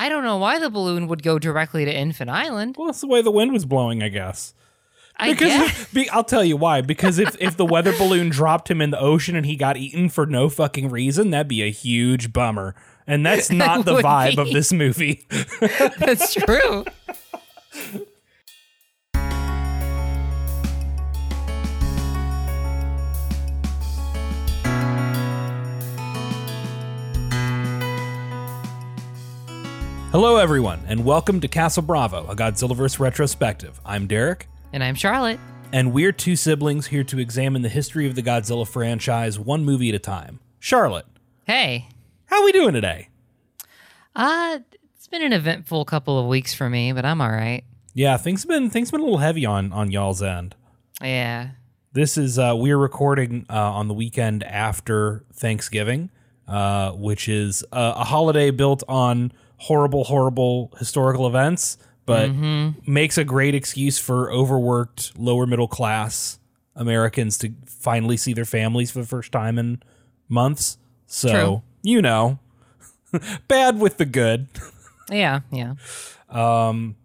I don't know why the balloon would go directly to Infant Island. Well, that's the way the wind was blowing, I guess. I Because guess. be, I'll tell you why. Because if if the weather balloon dropped him in the ocean and he got eaten for no fucking reason, that'd be a huge bummer. And that's not the vibe of this movie. That's true. Hello, everyone, and welcome to Castle Bravo, a Godzillaverse retrospective. I'm Derek, And I'm Charlotte. and we're two siblings here to examine the history of the Godzilla franchise one movie at a time. Charlotte, Hey. how we doing today? Uh, it's been an eventful couple of weeks for me, but I'm all right. Yeah, things have been things have been a little heavy on on y'all's end. Yeah. This is uh, we're recording uh, on the weekend after Thanksgiving, uh, which is a, a holiday built on horrible, horrible historical events, but mm-hmm. makes a great excuse for overworked, lower middle class Americans to finally see their families for the first time in months. So True. you know, bad with the good. Yeah. Yeah. Um,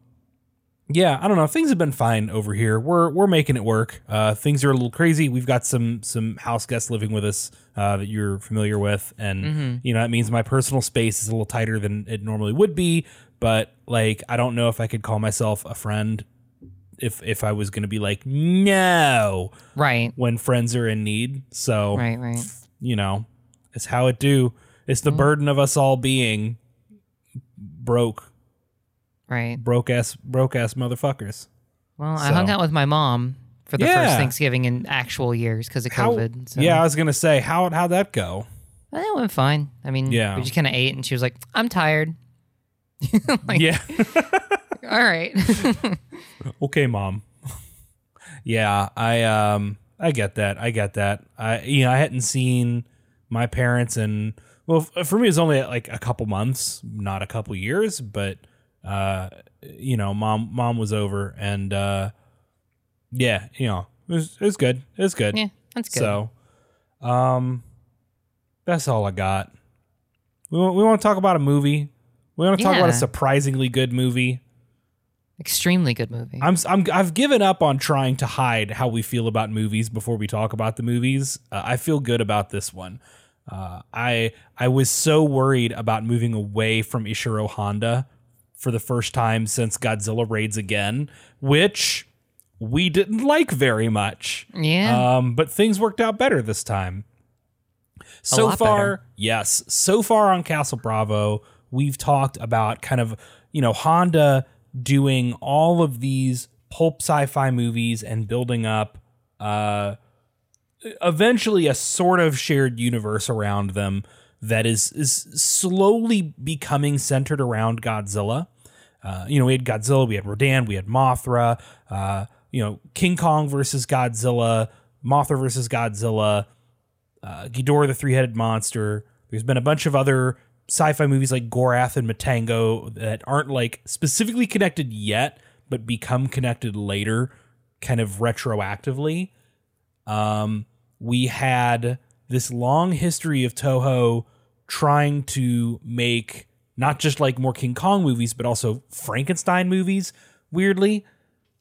Yeah, I don't know. Things have been fine over here. We're we're making it work. Uh, things are a little crazy. We've got some some house guests living with us uh, that you're familiar with, and you know that means my personal space is a little tighter than it normally would be. But like, I don't know if I could call myself a friend if if I was going to be like no Right. when friends are in need. So Right. Right. you know, it's how it do. It's the burden of us all being broke, Right. broke ass, broke ass motherfuckers. Well, I hung out with my mom for the Yeah. first Thanksgiving in actual years because of How- COVID. So. Yeah, I was gonna say how how'd that go? It went fine. I mean, Yeah. we just kind of ate, and she was like, "I'm tired." Like- yeah, All right. okay, mom. yeah, I um I get that. I get that. I you know I hadn't seen my parents and well f- for me it was only like a couple months, not a couple years, but uh you know mom mom was over and uh yeah you know it was it was good it was good yeah, that's good. so um that's all I got. We want, we want to talk about a movie. We want to talk about a surprisingly good movie. Extremely good movie. I'm, I'm I've given up on trying to hide how we feel about movies before we talk about the movies. Uh, I feel good about this one. Uh, I I was so worried about moving away from Ishiro Honda for the first time since Godzilla Raids Again, which we didn't like very much. yeah. Um, but things worked out better this time. So far, better. yes. So far on Castle Bravo, we've talked about kind of, you know, Honda doing all of these pulp sci-fi movies and building up uh eventually a sort of shared universe around them that is is slowly becoming centered around Godzilla. Uh, you know, we had Godzilla, we had Rodan, we had Mothra, uh, you know, King Kong versus Godzilla, Mothra versus Godzilla, uh, Ghidorah the three-headed monster. There's been a bunch of other sci-fi movies like Gorath and Matango that aren't like specifically connected yet, but become connected later, kind of retroactively. Um, we had this long history of Toho trying to make not just like more King Kong movies, but also Frankenstein movies, weirdly.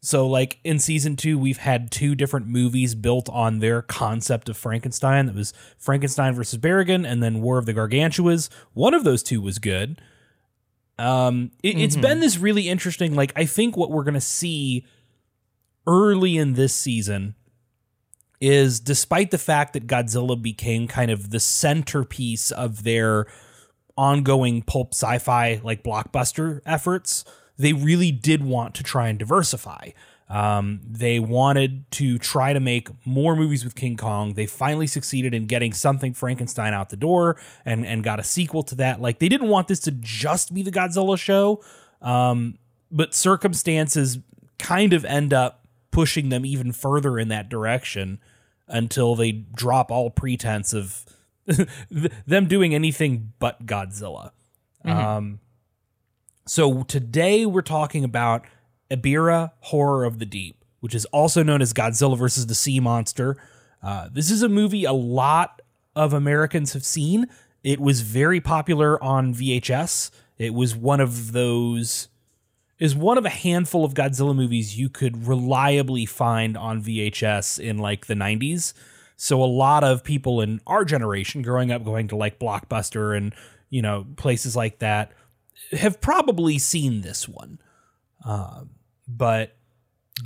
So, like in season two, we've had two different movies built on their concept of Frankenstein. That was Frankenstein versus Baragon, and then War of the Gargantuas. One of those two was good. Um, it, it's been this really interesting. Like, I think what we're gonna see early in this season is, despite the fact that Godzilla became kind of the centerpiece of their ongoing pulp sci-fi like blockbuster efforts, they really did want to try and diversify. Um, they wanted to try to make more movies with King Kong. They finally succeeded in getting something Frankenstein out the door and and got a sequel to that. Like they didn't want this to just be the Godzilla show, um, but circumstances kind of end up pushing them even further in that direction until they drop all pretense of them doing anything but Godzilla. Um, so today we're talking about Ebirah Horror of the Deep, which is also known as Godzilla versus the Sea Monster. Uh, this is a movie a lot of Americans have seen. It was very popular on VHS It was one of those is one of a handful of Godzilla movies you could reliably find on VHS in like the 90s. So a lot of people in our generation growing up going to like Blockbuster and, you know, places like that have probably seen this one. Um, but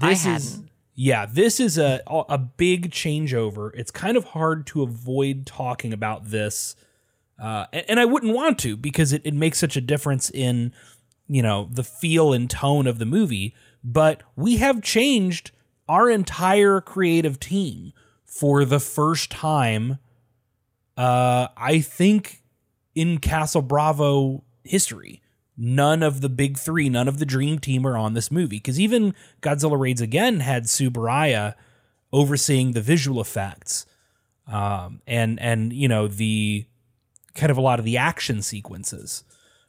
this I is hadn't. yeah, this is a a big changeover. It's kind of hard to avoid talking about this. Uh, and, and I wouldn't want to because it, it makes such a difference in you know the feel and tone of the movie but we have changed our entire creative team for the first time uh i think in castle bravo history none of the big three none of the dream team are on this movie because even godzilla raids again had subaraya overseeing the visual effects um and and you know the kind of a lot of the action sequences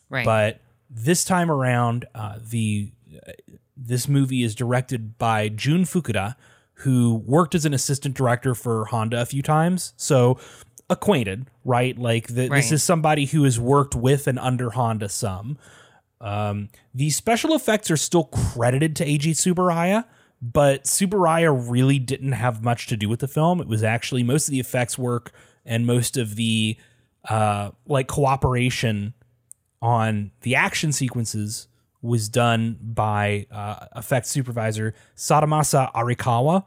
Right. but this time around, uh, the uh, this movie is directed by Jun Fukuda, who worked as an assistant director for Honda a few times, so acquainted, right? Like the, this is somebody who has worked with and under Honda some. Um, the special effects are still credited to Eiji Tsuburaya, but Tsuburaya really didn't have much to do with the film. It was actually most of the effects work and most of the uh, like cooperation on the action sequences was done by uh, effects supervisor Sadamasa Arikawa,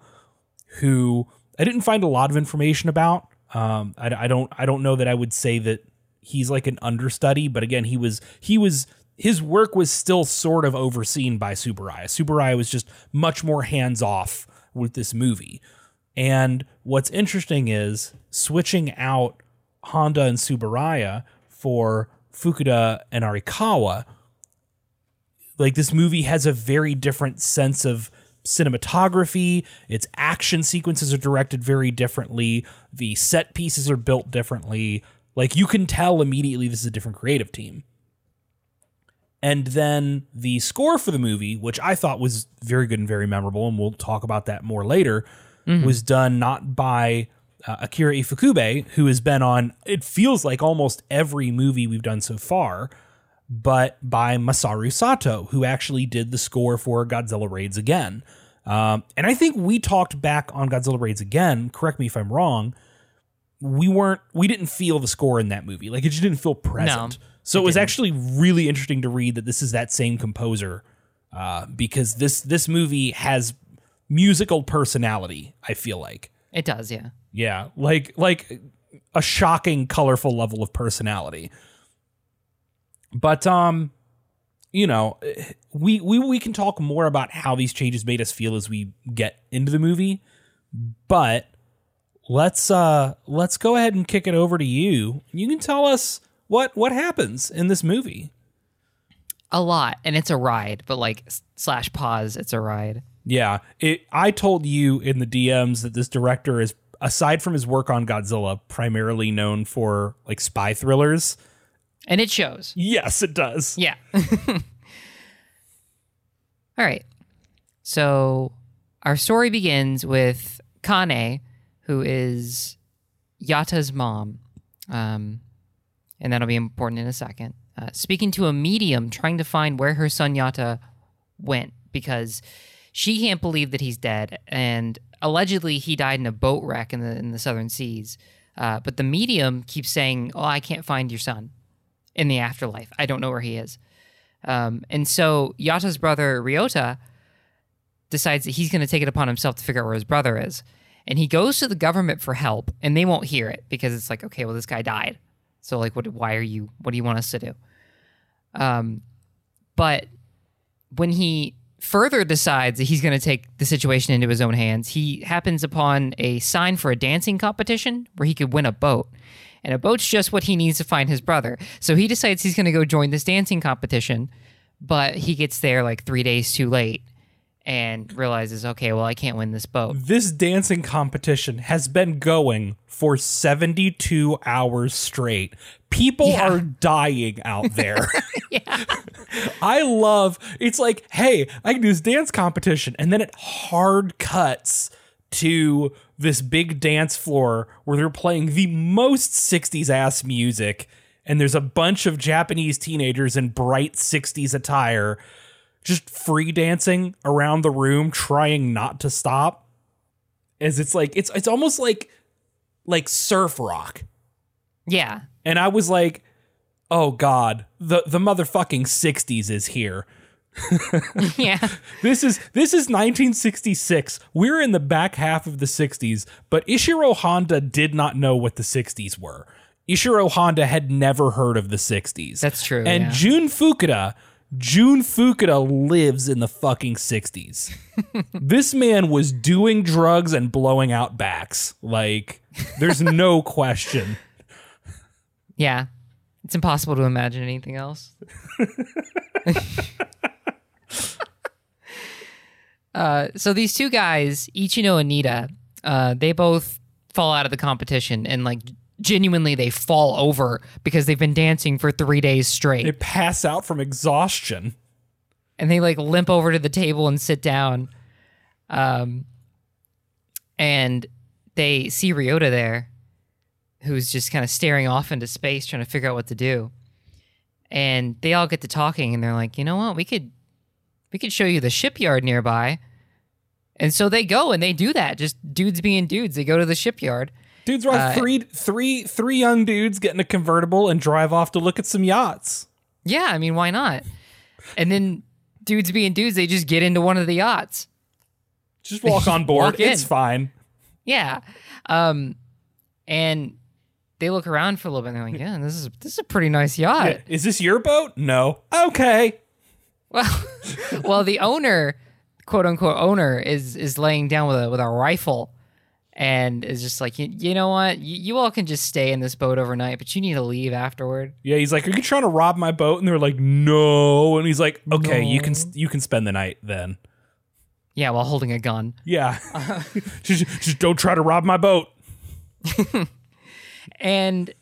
who I didn't find a lot of information about. Um, I, I don't I don't know that I would say that he's like an understudy, but again, he was he was his work was still sort of overseen by Subaraya. Subaraya was just much more hands off with this movie. And what's interesting is switching out Honda and Subaraya for Fukuda and Arikawa. Like this movie has a very different sense of cinematography. Its action sequences are directed very differently. The set pieces are built differently. Like you can tell immediately this is a different creative team. And then the score for the movie, which I thought was very good and very memorable, and we'll talk about that more later, was done not by uh, Akira Ifukube, who has been on, it feels like almost every movie we've done so far, but by Masaru Sato, who actually did the score for Godzilla Raids Again. Um, and I think we talked back on Godzilla Raids Again, correct me if I'm wrong, we weren't, we didn't feel the score in that movie. Like it just didn't feel present. so it was actually really interesting to read that this is that same composer uh, because this this movie has musical personality. I feel like, it does, yeah. yeah, like like a shocking, colorful level of personality. But um, you know, we we we can talk more about how these changes made us feel as we get into the movie. But let's uh let's go ahead and kick it over to you. You can tell us what what happens in this movie. A lot, and it's a ride, but like slash pause, it's a ride. Yeah, it. I told you in the DMs that this director is, aside from his work on Godzilla, primarily known for like spy thrillers. And it shows. Yes, it does. Yeah. All right. So our story begins with Kane, who is Yata's mom. Um, and that'll be important in a second. Uh, speaking to a medium trying to find where her son Yata went because she can't believe that he's dead. And allegedly, he died in a boat wreck in the, in the southern seas. Uh, but the medium keeps saying, Oh, I can't find your son in the afterlife. I don't know where he is. Um, and so Yata's brother Ryota decides that he's going to take it upon himself to figure out where his brother is. And he goes to the government for help, and they won't hear it because it's like, okay, well, this guy died. So, like, what? Why are you? What do you want us to do? Um, but when he further decides that he's going to take the situation into his own hands, he happens upon a sign for a dancing competition where he could win a boat. And a boat's just what he needs to find his brother. So he decides he's going to go join this dancing competition, but he gets there like three days too late and realizes, okay, well, I can't win this boat. This dancing competition has been going for 72 hours straight. People Yeah. are dying out there. yeah. I love it's like, hey, I can do this dance competition, and then it hard cuts to this big dance floor where they're playing the most 60s ass music and there's a bunch of Japanese teenagers in bright 60s attire just free dancing around the room trying not to stop. As it's like it's it's almost like like surf rock. Yeah. And I was like, "Oh god, the the motherfucking 60s is here." yeah. This is this is 1966. We're in the back half of the 60s, but Ishiro Honda did not know what the 60s were. Ishiro Honda had never heard of the 60s. That's true, And yeah. Jun Fukuda, Jun Fukuda lives in the fucking 60s. this man was doing drugs and blowing out backs. Like there's no question. Yeah. It's impossible to imagine anything else. Uh, so these two guys, Ichino and Nita, uh, they both fall out of the competition and like genuinely they fall over because they've been dancing for three days straight. They pass out from exhaustion. and they like limp over to the table and sit down. Um, and they see Ryota there, who's just kind of staring off into space, trying to figure out what to do. And they all get to talking, and they're like, you know what, we could, we could show you the shipyard nearby. And so they go and they do that. Just dudes being dudes, they go to the shipyard. Dudes are Uh, three three three young dudes get in a convertible and drive off to look at some yachts. Yeah, I mean, why not? And then dudes being dudes, they just get into one of the yachts. Just walk on board. Walk it's fine. Yeah. Um, and they look around for a little bit and they're like, yeah, this is this is a pretty nice yacht. Is this your boat? No. Okay. Well, well, the owner, quote unquote owner, is is laying down with a with a rifle and is just like, you, you know what? You, you all can just stay in this boat overnight, but you need to leave afterward. Yeah, he's like, "Are you trying to rob my boat?" And they're like, "No." And he's like, "Okay, you can you can spend the night then." Yeah, while holding a gun. Yeah. just, just don't try to rob my boat. And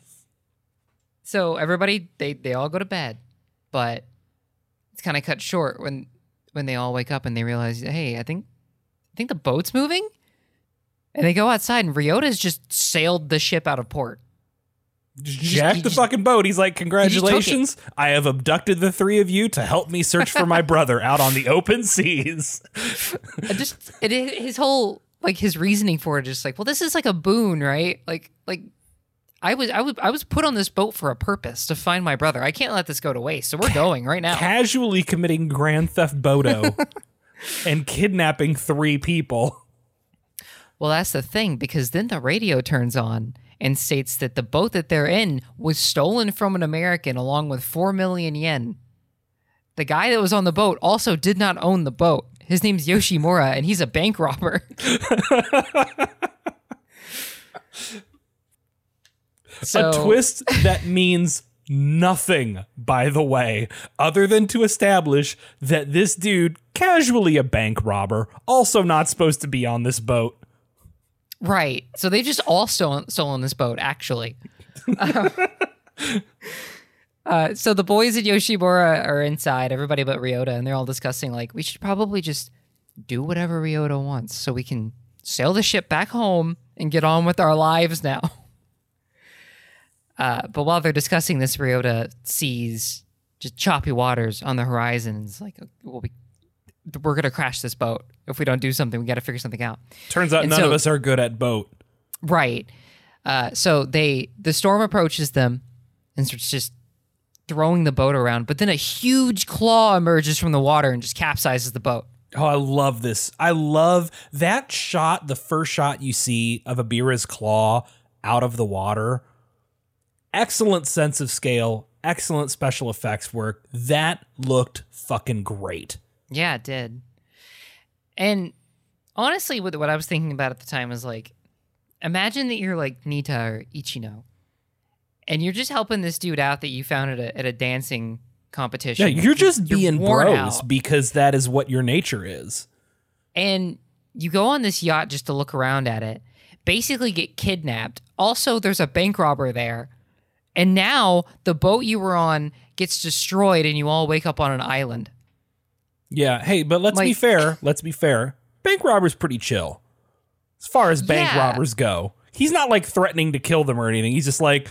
so everybody they they all go to bed, but it's kind of cut short when when they all wake up and they realize, hey, I think I think the boat's moving. And they go outside and Ryota's just sailed the ship out of port. Jack the just- fucking boat. He's like, "Congratulations! I have abducted the three of you to help me search for my brother out on the open seas." Just it, his whole like his reasoning for it is just like, well, this is like a boon, right? Like like I was I was I was put on this boat for a purpose to find my brother. I can't let this go to waste. So we're going right now. Casually committing Grand Theft Bodo and kidnapping three people. Well, that's the thing because then the radio turns on and states that the boat that they're in was stolen from an American along with 4 million yen. The guy that was on the boat also did not own the boat. His name's Yoshimura and he's a bank robber. so, a twist that means nothing, by the way, other than to establish that this dude, casually a bank robber, also not supposed to be on this boat. Right. So they just all stolen, stolen this boat, actually. Um, uh, so the boys at Yoshimura are inside, everybody but Ryota, and they're all discussing, like, we should probably just do whatever Ryota wants so we can sail the ship back home and get on with our lives now. Uh, but while they're discussing this, Ryota sees just choppy waters on the horizon is like, well, we, we're going to crash this boat. If we don't do something, we got to figure something out. Turns out And none so- of us are good at boat. Right. Uh, so they the storm approaches them and starts just throwing the boat around, but then a huge claw emerges from the water and just capsizes the boat. Oh, I love this. I love that shot, the first shot you see of Ebirah's claw out of the water. Excellent sense of scale, excellent special effects work. That looked fucking great. Yeah, it did. And honestly, what what I was thinking about at the time was like, imagine that you're like Nita or Ichino, and you're just helping this dude out that you found at a at a dancing competition. Yeah, you're just being bros out. because that is what your nature is. and you go on this yacht just to look around at it basically get kidnapped also there's a bank robber there and now the boat you were on gets destroyed and you all wake up on an island Yeah. Hey, but let's be fair. Let's be fair. Bank robber's pretty chill. As far as bank Yeah. robbers go. He's not like threatening to kill them or anything. He's just like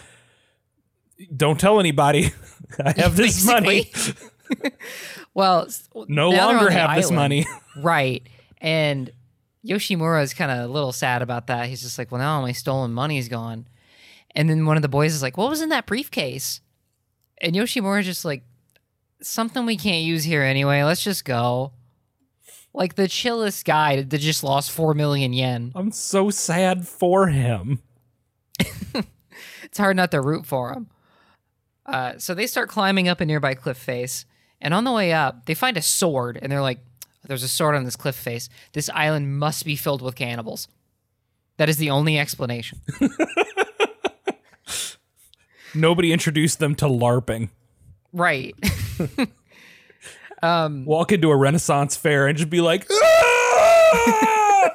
Don't tell anybody. I have this money. Well, No now they're on longer have this money. right? And Yoshimura is kind of a little sad about that. He's just like, "Well, now all my stolen money's gone." And then one of the boys is like, "What was in that briefcase?" And Yoshimura is just like, "Something we can't use here anyway. Let's just go." Like the chillest guy that just lost four million yen. I'm so sad for him. It's hard not to root for him. Uh, so they start climbing up a nearby cliff face, and on the way up, they find a sword, and they're like, "There's a sword on this cliff face. This island must be filled with cannibals." That is the only explanation. Nobody introduced them to LARPing. right. um, Walk into a Renaissance fair and just be like, "Ah!"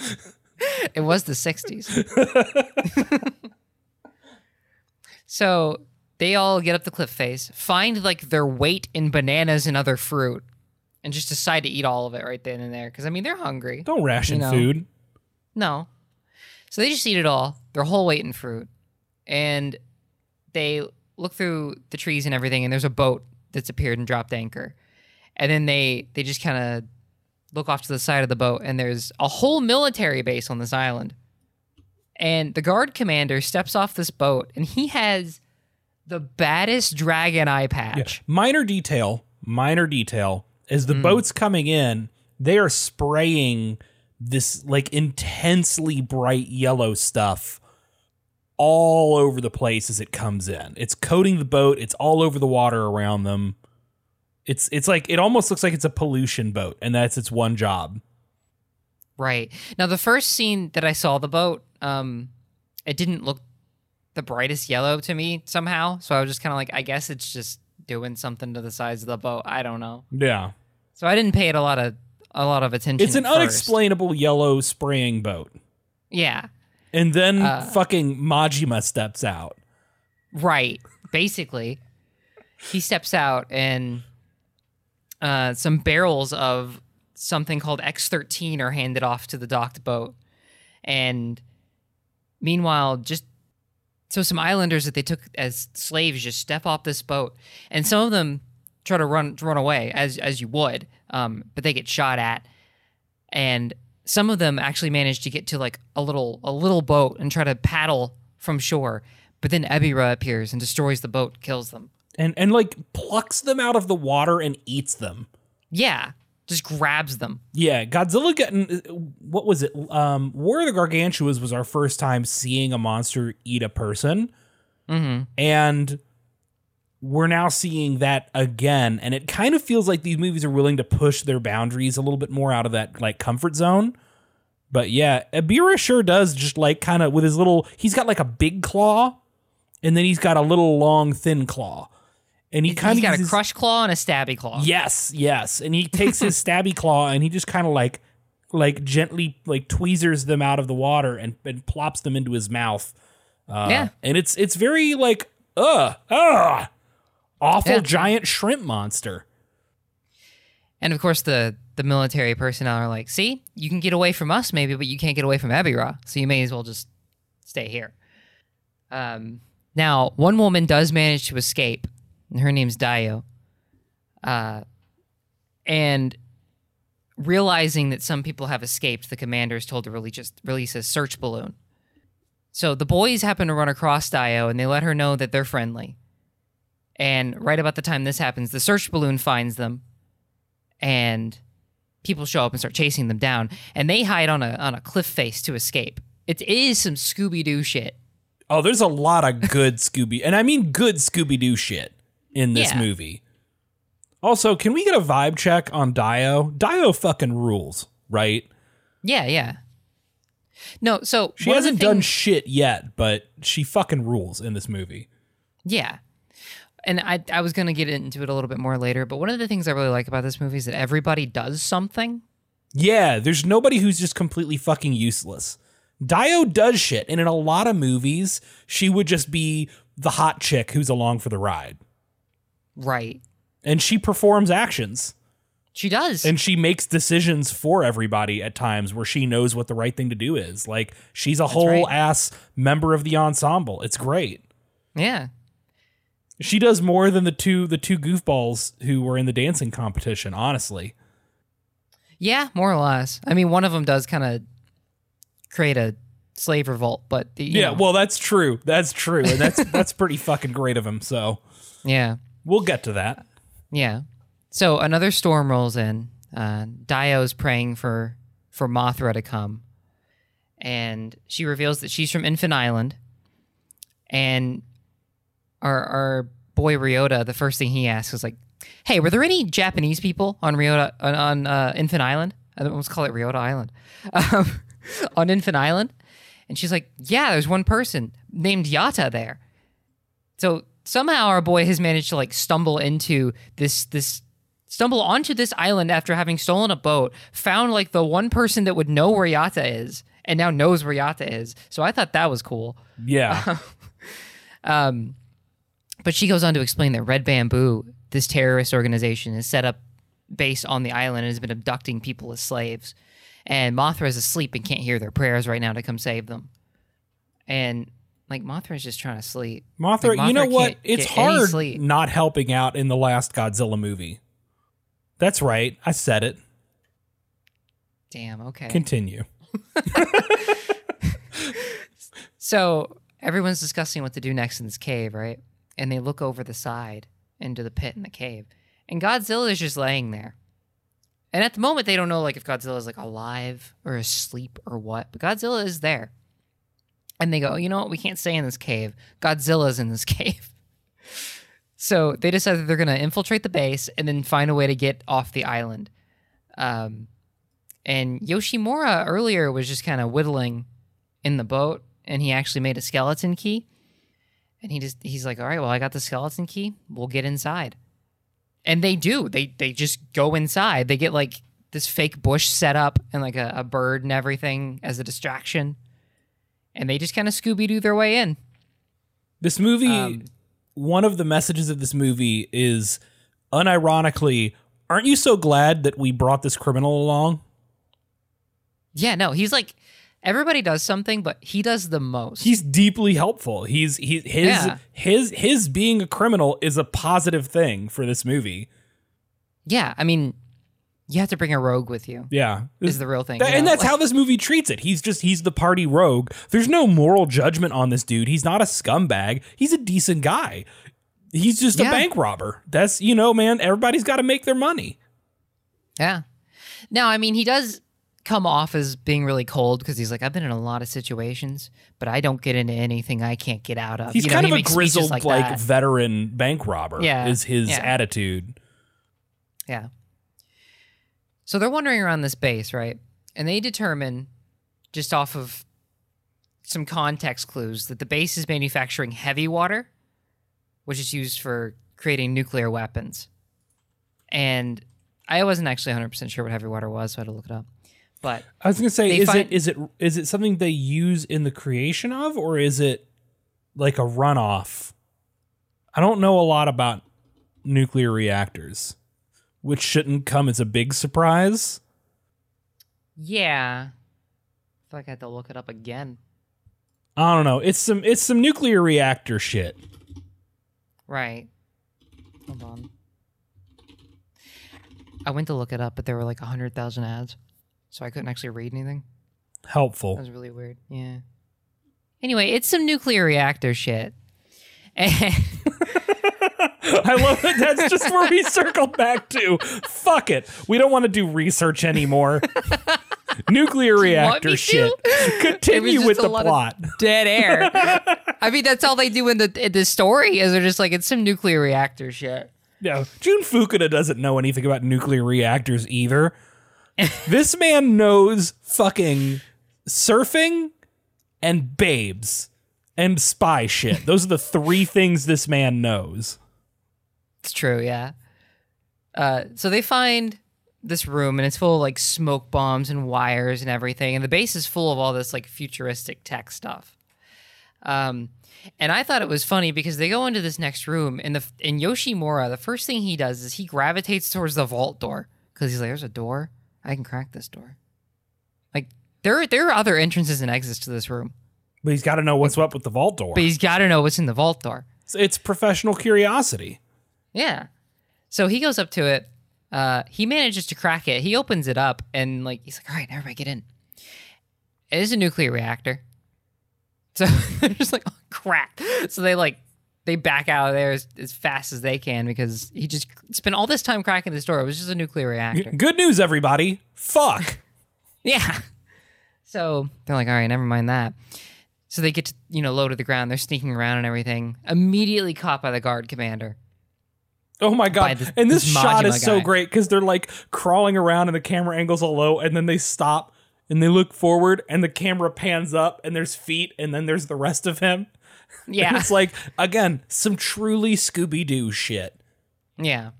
It was the 60s. so they all get up the cliff face, find like their weight in bananas and other fruit, and just decide to eat all of it right then and there. Because, I mean, they're hungry. don't ration You know. food. No. So they just eat it all, their whole weight in fruit. And they look through the trees and everything, and there's a boat that's appeared and dropped anchor. And then they they just kind of look off to the side of the boat, and there's a whole military base on this island. And the guard commander steps off this boat, and he has the baddest dragon eye patch. Minor detail, minor detail. As the mm. boat's coming in, they are spraying this like intensely bright yellow stuff all over the place as it comes in. It's coating the boat, it's all over the water around them. It's it's like it almost looks like it's a pollution boat and that's its one job. Right. Now the first scene that I saw the boat, um, it didn't look the brightest yellow to me somehow. So I was just kind of like, I guess it's just doing something to the sides of the boat. I don't know. Yeah. So I didn't pay it a lot of a lot of attention. It's an unexplainable yellow spraying boat. Yeah. And then Uh. fucking Majima steps out. Right. Basically, he steps out and uh, some barrels of something called X13 are handed off to the docked boat. And meanwhile, just so some islanders that they took as slaves just step off this boat, and some of them try to run run away as as you would, um, but they get shot at, and some of them actually manage to get to like a little a little boat and try to paddle from shore. But then Ebirah appears and destroys the boat, kills them. And and like plucks them out of the water and eats them. Yeah, just grabs them. Yeah, Godzilla getting what was it? Um, War of the Gargantuas was our first time seeing a monster eat a person, hmm and we're now seeing that again. And it kind of feels like these movies are willing to push their boundaries a little bit more out of that like comfort zone. But yeah, Ebirah sure does just like kind of with his little. He's got like a big claw, and then he's got a little long thin claw, and he kind of got a crush claw and a stabby claw. Yes, yes. And he takes his stabby claw and he just kind of like like gently like tweezers them out of the water and, and plops them into his mouth. Uh, Yeah. And it's it's very like ugh, ugh. Awful Yeah. giant shrimp monster. And of course, the the military personnel are like, "See, you can get away from us, maybe, but you can't get away from Ebirah, So you may as well just stay here." Um, now, one woman does manage to escape, and her name's Dio. Uh, and realizing that some people have escaped, the commander is told to release just release a search balloon. So the boys happen to run across Dio, and they let her know that they're friendly. And right about the time this happens, the search balloon finds them and people show up and start chasing them down and they hide on a on a cliff face to escape it is some scooby-doo shit Oh, there's a lot of good Scooby, and I mean good Scooby Doo shit in this Yeah. movie. Also, can we get a vibe check on Dio? Dio fucking rules, right? yeah yeah no so She one of the hasn't done shit yet, but she fucking rules in this movie. yeah and I, I was going to get into it a little bit more later but one of the things i really like about this movie is that everybody does something Yeah, there's nobody who's just completely fucking useless. Dio does shit, and in a lot of movies, she would just be the hot chick who's along for the ride. right And she performs actions. she does And she makes decisions for everybody at times where she knows what the right thing to do is. Like she's a whole right. ass member of the ensemble. It's great. Yeah. She does more than the two the two goofballs who were in the dancing competition. Honestly, Yeah, more or less. I mean, one of them does kind of create a slave revolt, but the, yeah. know, Well, that's true. That's true, and that's that's pretty fucking great of him. So yeah, we'll get to that. yeah. So another storm rolls in. Uh, Dio's praying for for Mothra to come, and she reveals that she's from Infant Island. And our our boy Ryota, the first thing he asks is like, "Hey, were there any Japanese people on Ryota on, on uh, Infant Island? I almost call it Ryota Island, um, on Infant Island." And she's like, "Yeah, there's one person named Yata there." So somehow our boy has managed to like stumble into this this stumble onto this island after having stolen a boat, found like the one person that would know where Yata is, and now knows where Yata is. So I thought that was cool. Yeah, Um, but she goes on to explain that Red Bamboo, this terrorist organization, is set up based on the island and has been abducting people as slaves. And Mothra is asleep and can't hear their prayers right now to come save them. And like Mothra's just trying to sleep. Mothra. Like, you know what? It's hard not helping out in the last Godzilla movie. That's right. I said it. Damn. Okay. Continue. So everyone's discussing what to do next in this cave, right? And they look over the side into the pit in the cave, and Godzilla is just laying there. And at the moment, they don't know like if Godzilla is like alive or asleep or what, but Godzilla is there. And they go, you know what? We can't stay in this cave. Godzilla's in this cave. so they decide that they're going to infiltrate the base and then find a way to get off the island. Um, and Yoshimura earlier was just kind of whittling in the boat and he actually made a skeleton key. And he just he's like, "All right, well, I got the skeleton key. We'll get inside." And they do. They they just go inside. They get like this fake bush set up and like a, a bird and everything as a distraction. And they just kind of Scooby Doo their way in. This movie, Um, one of the messages of this movie is unironically, aren't you so glad that we brought this criminal along? Yeah, no, he's like everybody does something, but he does the most. He's deeply helpful. He's he his Yeah. his his being a criminal is a positive thing for this movie. yeah, I mean, you have to bring a rogue with you. Yeah. Is the real thing, That- and know? that's how this movie treats it. He's just he's the party rogue. There's no moral judgment on this dude. He's not a scumbag. He's a decent guy. He's just Yeah. a bank robber. That's you know, man, everybody's got to make their money. Yeah. Now, I mean, he does come off as being really cold because he's like, I've been in a lot of situations, but I don't get into anything I can't get out of. He's You know, kind he of a grizzled like, like, veteran bank robber Yeah. is his Yeah. attitude. Yeah. So they're wandering around this base, right? And they determine, just off of some context clues, that the base is manufacturing heavy water, which is used for creating nuclear weapons. And I wasn't actually 100% sure what heavy water was, so I had to look it up. But I was gonna say, is find- it is it is it something they use in the creation of, or is it like a runoff? I don't know a lot about nuclear reactors, which shouldn't come as a big surprise. yeah, I feel like I had to look it up again. I don't know. It's some it's some nuclear reactor shit. Right. Hold on. I went to look it up, but there were like 100,000 ads. So I couldn't actually read anything. Helpful. That was really weird. Yeah. Anyway, it's some nuclear reactor shit. And I love that. That's just where we circled back to. Fuck it. We don't want to do research anymore. nuclear reactor shit. Continue with the plot. dead air. I mean, that's all they do in the in the story is they're just like it's some nuclear reactor shit. No, Jun Fukuda doesn't know anything about nuclear reactors either. This man knows fucking surfing and babes and spy shit. Those are the three things this man knows. It's true, yeah. Uh, so they find this room and it's full of like smoke bombs and wires and everything, and the base is full of all this like futuristic tech stuff. Um, and I thought it was funny because they go into this next room, and the in Yoshimura, the first thing he does is he gravitates towards the vault door because he's like, "There's a door, I can crack this door." Like there, there are other entrances and exits to this room, But he's got to know what's up with the vault door. but he's got to know what's in the vault door. It's professional curiosity. Yeah. So he goes up to it. Uh, he manages to crack it. He opens it up and like he's like, "All right, everybody get in." It is a nuclear reactor. So they're just like, oh, "Crap!" So they like they back out of there as, as fast as they can because he just spent all this time cracking this door. It was just a nuclear reactor. Good news, everybody. Fuck. Yeah. So they're like, all right, never mind that. So they get to, you know, low to the ground. They're sneaking around and everything. Immediately caught by the guard commander. Oh my god! this- and this, this shot Majima is so great because they're like crawling around and the camera angles all low, and then they stop and they look forward, and the camera pans up, and there's feet, and then there's the rest of him. Yeah. it's like again some truly Scooby Doo shit. Yeah.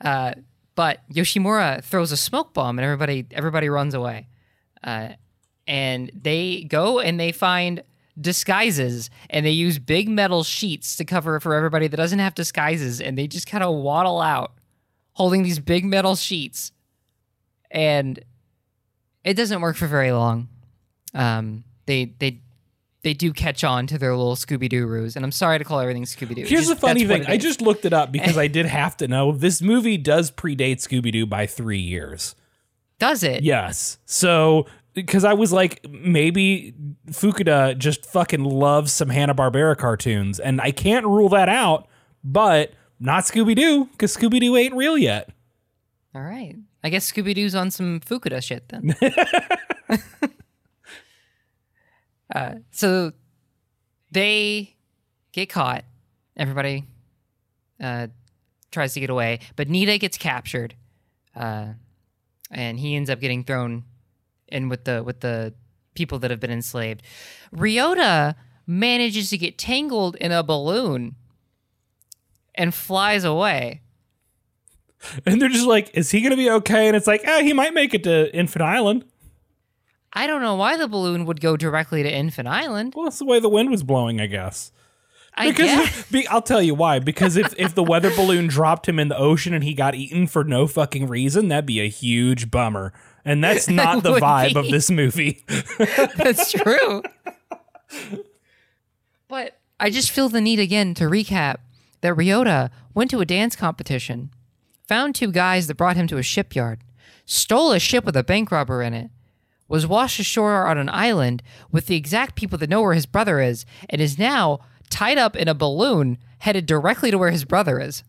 Uh, but Yoshimura throws a smoke bomb and everybody everybody runs away. Uh, and they go and they find disguises and they use big metal sheets to cover for everybody that doesn't have disguises and they just kind of waddle out holding these big metal sheets. And it doesn't work for very long. Um, they they they do catch on to their little Scooby Doo ruse, and I'm sorry to call everything Scooby Doo. Here's the funny thing: I just looked it up because I did have to know. This movie does predate Scooby Doo by three years. does it. Yes. So because I was like, maybe Fukuda just fucking loves some Hanna Barbera cartoons, and I can't rule that out. But not Scooby Doo because Scooby Doo ain't real yet. All right. I guess Scooby Doo's on some Fukuda shit then. uh, so they get caught. Everybody uh, tries to get away, but Nita gets captured, uh, and he ends up getting thrown in with the with the people that have been enslaved. Ryota manages to get tangled in a balloon and flies away. And they're just like, is he gonna be okay? And it's like, ah, he might make it to Infant Island. I don't know why the balloon would go directly to Infant Island. Well, that's the way the wind was blowing, I guess. I Because guess. be, I'll tell you why. Because if if the weather balloon dropped him in the ocean and he got eaten for no fucking reason, that'd be a huge bummer. And that's not the vibe of this movie. That's true. but I just feel the need again to recap that Ryota went to a dance competition, found two guys that brought him to a shipyard, stole a ship with a bank robber in it, was washed ashore on an island with the exact people that know where his brother is, and is now tied up in a balloon headed directly to where his brother is.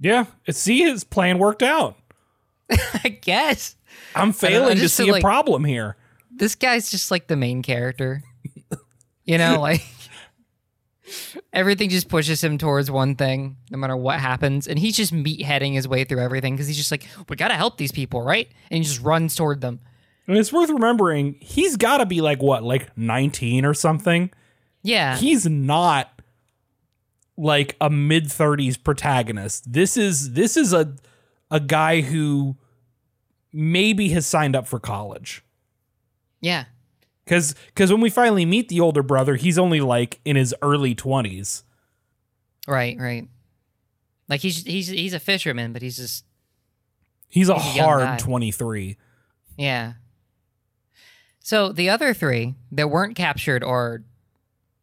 yeah, see, his plan worked out. I guess. I'm failing to see feel a problem here. this guy's just like the main character. You know, like everything just pushes him towards one thing, no matter what happens, and he's just meatheading his way through everything because he's just like, "We gotta help these people, right?" And he just runs toward them. And it's worth remembering, he's got to be like what, like 19 or something. Yeah, He's not like a mid 30s protagonist. This is this is a a guy who maybe has signed up for college. yeah, Cuz cuz when we finally meet the older brother, he's only like in his early 20s. right, right. Like he's he's he's a fisherman, but he's just He's a He's hard guy. 23. yeah. So the other three that weren't captured or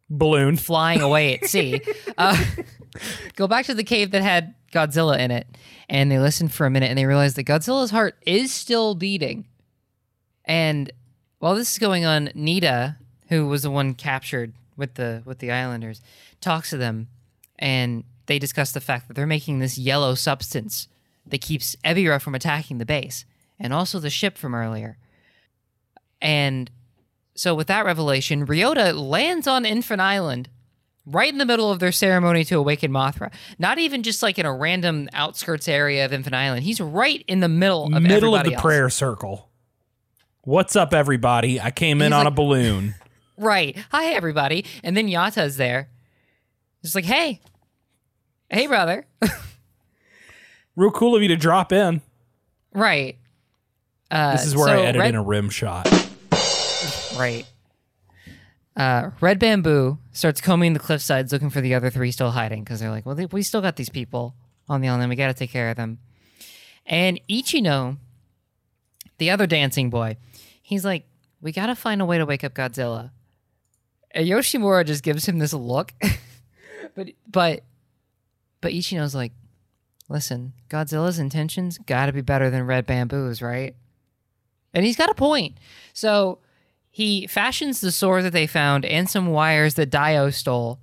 Balloon. flying away at sea. Uh, go back to the cave that had Godzilla in it, and they listen for a minute, and they realize that Godzilla's heart is still beating. And while this is going on, Nita, who was the one captured with the with the Islanders, talks to them, and they discuss the fact that they're making this yellow substance that keeps Ebirah from attacking the base, and also the ship from earlier. And so, with that revelation, Ryota lands on Infant Island right in the middle of their ceremony to awaken Mothra. Not even just like in a random outskirts area of Infant Island. He's right in the middle of Middle of the else. prayer circle. What's up everybody? I came in He's on a balloon. Right. Hi, everybody. And then Yata's there. Just like, hey, hey, brother. Real cool of you to drop in. right. Uh, This is where so I edit Red- in a rim shot. Right. Uh, Red Bamboo starts combing the cliff sides looking for the other three still hiding because they're like, well, they, we still got these people on the island. We got to take care of them. And Ichino, the other dancing boy, he's like, we got to find a way to wake up Godzilla. And Yoshimura just gives him this look but but but Ichino's like, listen, Godzilla's intentions got to be better than Red Bamboo's, right? And he's got a point. So he fashions the sword that they found and some wires that Dio stole.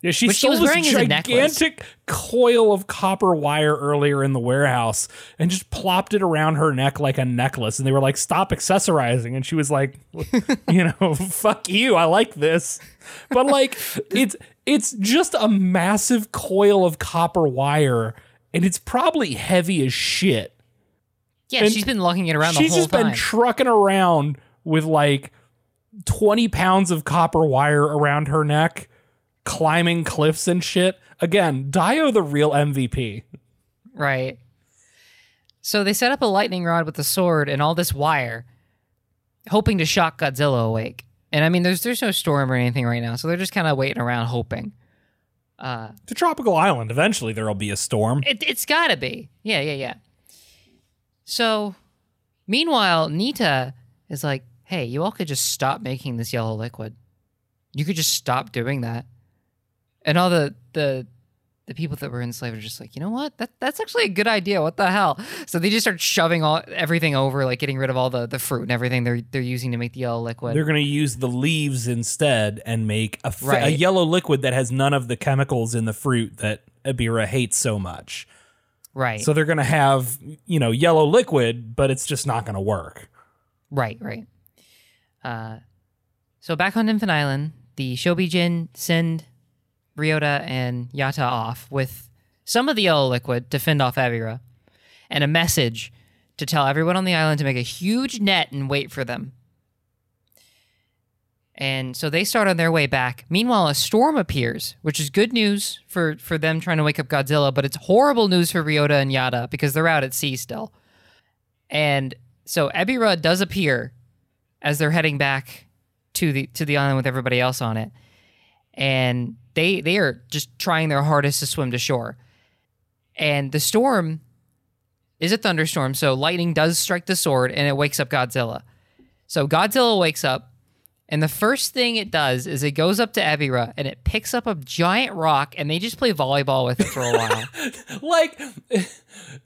Yeah, she Which she stole was this a gigantic coil of copper wire earlier in the warehouse and just plopped it around her neck like a necklace. And they were like, "Stop accessorizing," and she was like, "You know, fuck you. I like this." But like, it's it's just a massive coil of copper wire, and it's probably heavy as shit. Yeah, And she's been lugging it around the She's just time. been trucking around with like 20 pounds of copper wire around her neck, climbing cliffs and shit. Again, Dio the real MVP. Right. So they set up a lightning rod with the sword and all this wire, hoping to shock Godzilla awake. And I mean, there's there's no storm or anything right now, so they're just kind of waiting around hoping. Uh, It's a tropical island. Eventually there'll be a storm. it, it's got to be. Yeah, yeah, yeah. So, meanwhile, Nita is like, "Hey, you all could just stop making this yellow liquid. You could just stop doing that." And all the the the people that were enslaved are just like, you know what? That that's actually a good idea. What the hell? So they just start shoving all everything over, like getting rid of all the the fruit and everything they're they're using to make the yellow liquid. They're going to use the leaves instead and make a, f- a Right. yellow liquid that has none of the chemicals in the fruit that Ebirah hates so much. right. So they're going to have, you know, yellow liquid, but it's just not going to work. Right, right. Uh, so back on Infant Island, the Shobijin send Ryota and Yata off with some of the yellow liquid to fend off Ebirah, and a message to tell everyone on the island to make a huge net and wait for them. And so they start on their way back. Meanwhile, a storm appears, which is good news for, for them trying to wake up Godzilla, but it's horrible news for Ryota and Yata because they're out at sea still. And so Ebirah does appear as they're heading back to the to the island with everybody else on it. And they they are just trying their hardest to swim to shore. And the storm is a thunderstorm, so lightning does strike the sword and it wakes up Godzilla. So Godzilla wakes up and the first thing it does is it goes up to Ebirah and it picks up a giant rock and they just play volleyball with it for a while. like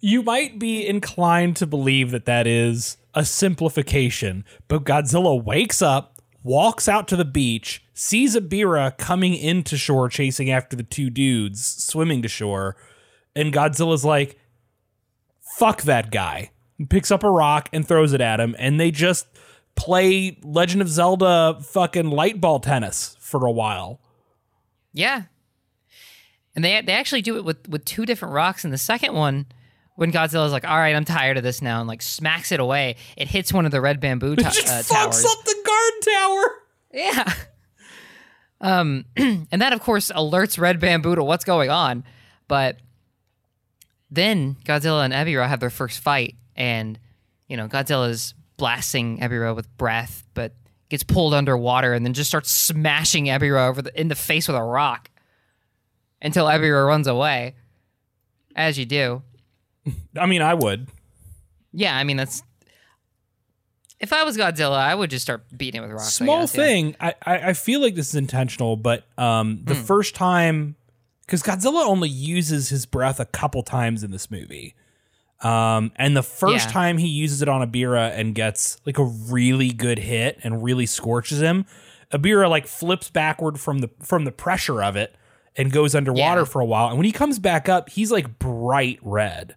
you might be inclined to believe that that is a simplification but godzilla wakes up walks out to the beach sees Ebirah coming into shore chasing after the two dudes swimming to shore and godzilla's like fuck that guy picks up a rock and throws it at him and they just play legend of zelda fucking light ball tennis for a while Yeah. And they they actually do it with with two different rocks. And the second one, when Godzilla's like, "All right, I'm tired of this now," and like smacks it away, it hits one of the red bamboo to- just uh, fucks up the guard tower Yeah. Um, and that of course alerts Red Bamboo to what's going on. But then Godzilla and Ebirah have their first fight, and you know Godzilla's blasting Ebirah with breath, but gets pulled underwater and then just starts smashing Ebirah over the, in the face with a rock until Ebirah runs away, as you do. I mean i would Yeah, I mean that's. If I was Godzilla, I would just start beating it with rocks. I small guess, yeah. thing I, I i feel like this is intentional but um the Hmm. first time because godzilla only uses his breath a couple times in this movie um and the first Yeah. time he uses it on Ebirah and gets like a really good hit and really scorches him Ebirah like flips backward from the from the pressure of it and goes underwater Yeah. for a while and when he comes back up he's like bright red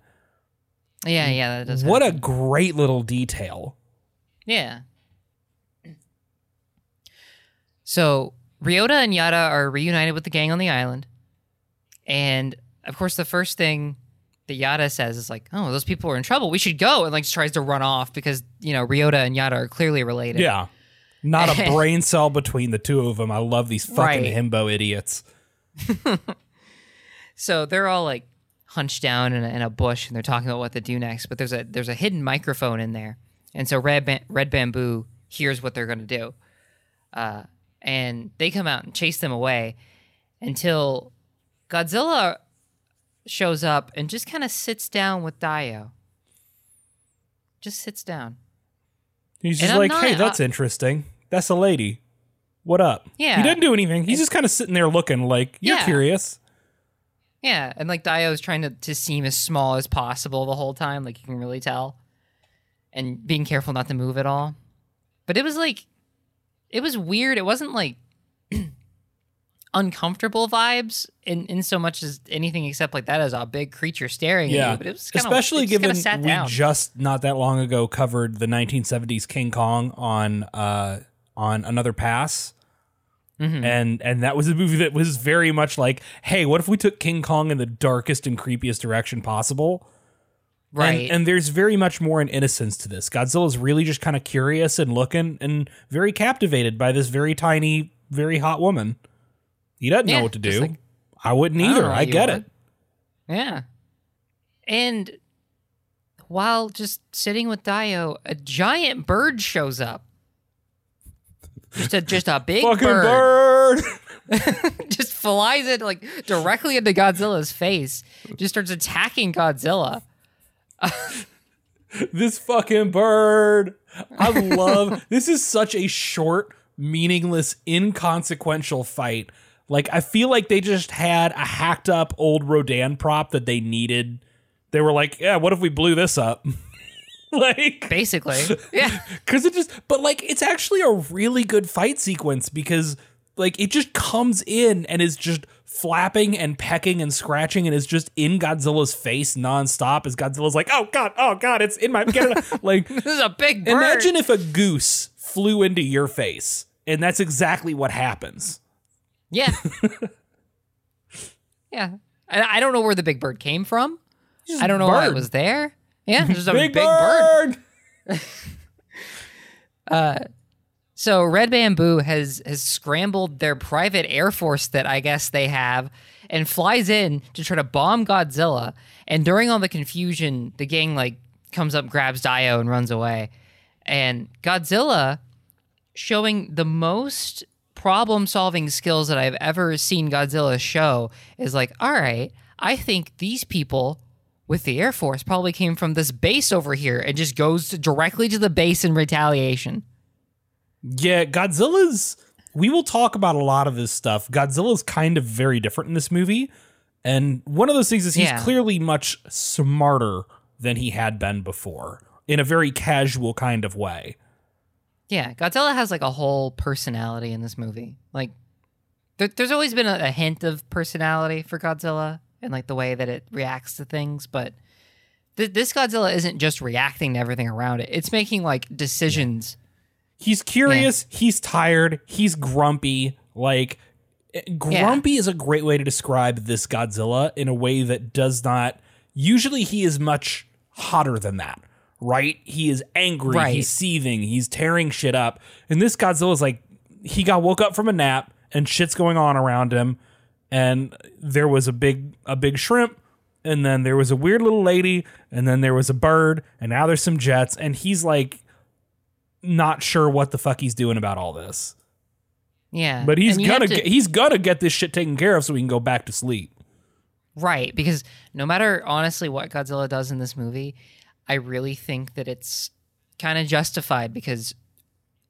Yeah, mm. yeah, that does. what happen. a great little detail Yeah. So Ryota and Yata are reunited with the gang on the island. And of course, the first thing that Yata says is like, oh, those people are in trouble. We should go. And like tries to run off because, you know, Ryota and Yata are clearly related. yeah not a brain cell between the two of them i love these fucking Right. himbo idiots So they're all like hunched down in a, in a bush and they're talking about what to do next. But there's a there's a hidden microphone in there, and so Red ba- Red Bamboo hears what they're going to do, uh, and they come out and chase them away until Godzilla shows up and just kind of sits down with Dio. Just sits down. He's just like, not- hey, that's I- interesting. That's a lady. What up? Yeah. He didn't do anything. He's just kind of sitting there looking like, you're Yeah. curious. Yeah, and like Dio's trying to, to seem as small as possible the whole time, like you can really tell. And being careful not to move at all. But it was like it was weird. It wasn't like uncomfortable vibes in, in so much as anything except like that as a big creature staring at Yeah. you. But it was kind Especially it given kinda sat we down. just not that long ago covered the 1970s King Kong on uh on another pass. Mhm. And and that was a movie that was very much like, hey, what if we took King Kong in the darkest and creepiest direction possible? Right. And, there's very much more an innocence to this. Godzilla's really just kind of curious and looking and very captivated by this very tiny, very hot woman. He doesn't Yeah, know what to do. like- I wouldn't either. know I, get it. Yeah. And while just sitting with Dio, a giant bird shows up. Just a just a big Fucking bird, bird. just flies it like directly into Godzilla's face. Just starts attacking Godzilla. this fucking bird. I love this is such a short, meaningless, inconsequential fight. Like I feel like they just had a hacked up old Rodan prop that they needed. They were like, yeah, what if we blew this up? like Basically. Yeah. cuz it just but like it's actually a really good fight sequence because like it just comes in and is just flapping and pecking and scratching and is just in Godzilla's face nonstop as Godzilla's like, "Oh god, oh god, it's in my like This is a big bird. Imagine if a goose flew into your face, and that's exactly what happens. Yeah. yeah. I, I don't know where the big bird came from. I don't know why it was there. Yeah, just a Big, big, bird. bird. Uh, so Red Bamboo has has scrambled their private air force that I guess they have and flies in to try to bomb Godzilla. And during all the confusion, the gang like comes up, grabs Dio, and runs away. And Godzilla, showing the most problem solving skills that I've ever seen Godzilla show, is like, all right, I think these people with the Air Force probably came from this base over here and just goes to, directly to the base in retaliation. Yeah, Godzilla's. We will talk about a lot of this stuff. Godzilla's kind of very different in this movie. And one of those things is he's Yeah. clearly much smarter than he had been before in a very casual kind of way. Yeah, Godzilla has like a whole personality in this movie. Like, there, there's always been a, a hint of personality for Godzilla and like the way that it reacts to things, but th- this Godzilla isn't just reacting to everything around it. It's making like decisions. He's curious, he's tired, he's grumpy. Like eh, grumpy is a great way to describe this Godzilla in a way that does not usually he is much hotter than that. Right? He is angry, Right. he's seething, he's tearing shit up. And this Godzilla is like he got woke up from a nap and shit's going on around him and there was a big a big shrimp and then there was a weird little lady and then there was a bird and now there's some jets and he's like not sure what the fuck he's doing about all this. Yeah, But he's And you have gonna to- get, he's gonna get this shit taken care of so we can go back to sleep. Right, because no matter honestly what Godzilla does in this movie, I really think that it's kind of justified because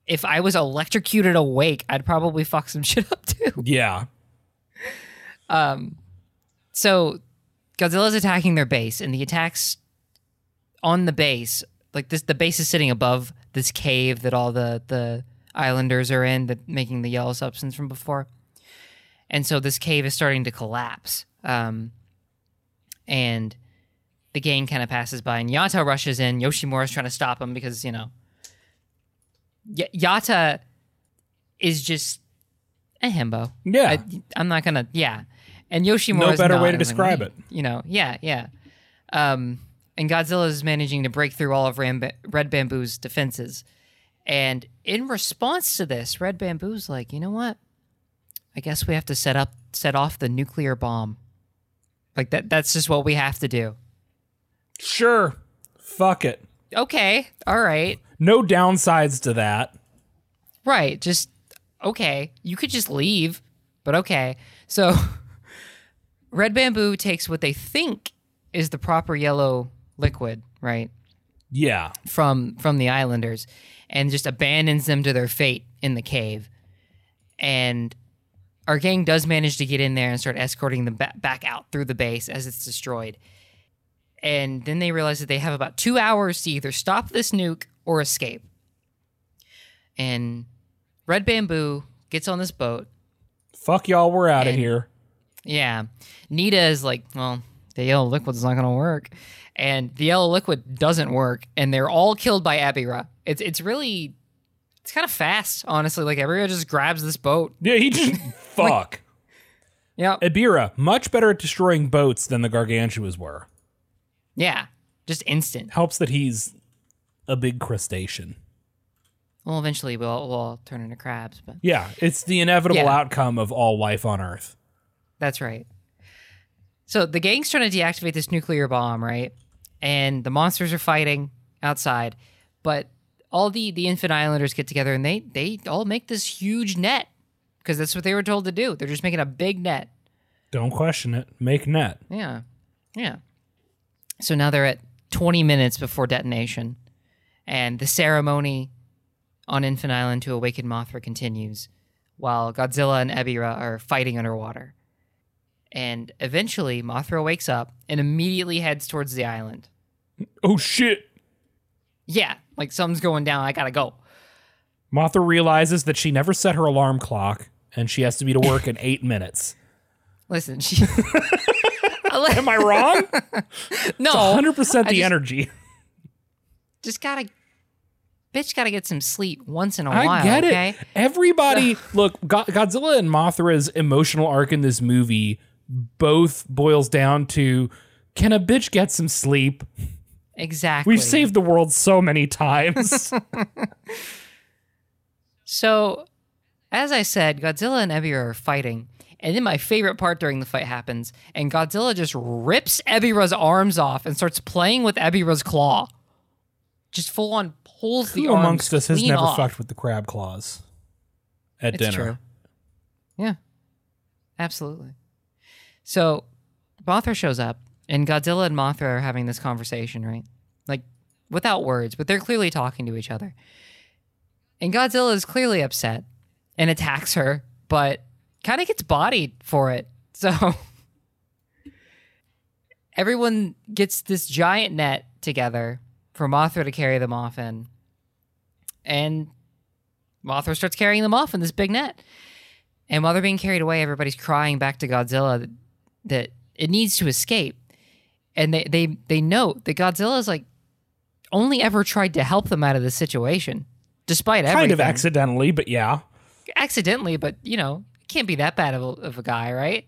if I was electrocuted awake, I'd probably fuck some shit up too. Yeah. So Godzilla's attacking their base, and the attacks on the base, like this, the base is sitting above this cave that all the the islanders are in, that making the yellow substance from before. And so this cave is starting to collapse. Um, and the gang kind of passes by, and Yata rushes in. Yoshimura's trying to stop him because you know y- Yata is just a himbo. Yeah. I, I'm not gonna. Yeah, and Yoshimura. No better way to describe it. You know. Yeah. Yeah. Um, and Godzilla is managing to break through all of Red Bamboo's defenses, and in response to this, Red Bamboo's like, you know what? I guess we have to set up, set off the nuclear bomb. Like that. That's just what we have to do. Sure. Fuck it. Okay. All right. No downsides to that. Right. Just okay. You could just leave, but okay. So Red Bamboo takes what they think is the proper yellow liquid, right? Yeah. From from the islanders and just abandons them to their fate in the cave. and our gang does manage to get in there and start escorting them ba- back out through the base as it's destroyed. And then they realize that they have about two hours to either stop this nuke or escape. And Red Bamboo gets on this boat. Fuck y'all, we're out of here. Yeah. Nita is like, well, the yellow liquid's not going to work. And the yellow liquid doesn't work. And they're all killed by Ebirah. It's, it's really, it's kind of fast, honestly. Like, Ebirah just grabs this boat. Yeah, he just fuck. Yeah. Ebirah, much better at destroying boats than the gargantuas were. Yeah. Just instant. Helps that he's a big crustacean. Well, eventually we'll, we'll all turn into crabs, but Yeah, it's the inevitable Yeah. outcome of all life on Earth. That's right. So the gang's trying to deactivate this nuclear bomb, right? And the monsters are fighting outside, but all the the Infant Islanders get together and they they all make this huge net because that's what they were told to do. They're just making a big net. Don't question it. Make net. Yeah, yeah. So now they're at 20 minutes before detonation, and the ceremony on Infant Island to awaken Mothra continues, while Godzilla and Ebirah are fighting underwater. And eventually, Mothra wakes up and immediately heads towards the island. Oh shit. Yeah, like something's going down. I gotta go. Mothra realizes that she never set her alarm clock and she has to be to work in eight minutes. Listen, she. Am I wrong? no, 100% the just- energy. just gotta. Bitch, gotta get some sleep once in a I while. I get okay? it. Everybody, look, Go- Godzilla and Mothra's emotional arc in this movie both boils down to can a bitch get some sleep? Exactly. We've saved the world so many times. So, as I said, Godzilla and Ebirah are fighting. And then my favorite part during the fight happens, and Godzilla just rips Ebirah's arms off and starts playing with Ebirah's claw. Just full on pulls the Who arms amongst us has never off. fucked with the crab claws at It's dinner? true. Yeah, absolutely. So, Mothra shows up, and Godzilla and Mothra are having this conversation, right? Like, without words, but they're clearly talking to each other. And Godzilla is clearly upset and attacks her, but kind of gets bodied for it. So, everyone gets this giant net together for Mothra to carry them off in. And Mothra starts carrying them off in this big net. And while they're being carried away, everybody's crying back to Godzilla that, it needs to escape. And they, they, they note that Godzilla is like only ever tried to help them out of the situation, despite everything. Kind everything. of accidentally, but yeah. Accidentally, but you know, can't be that bad of a, of a guy, right?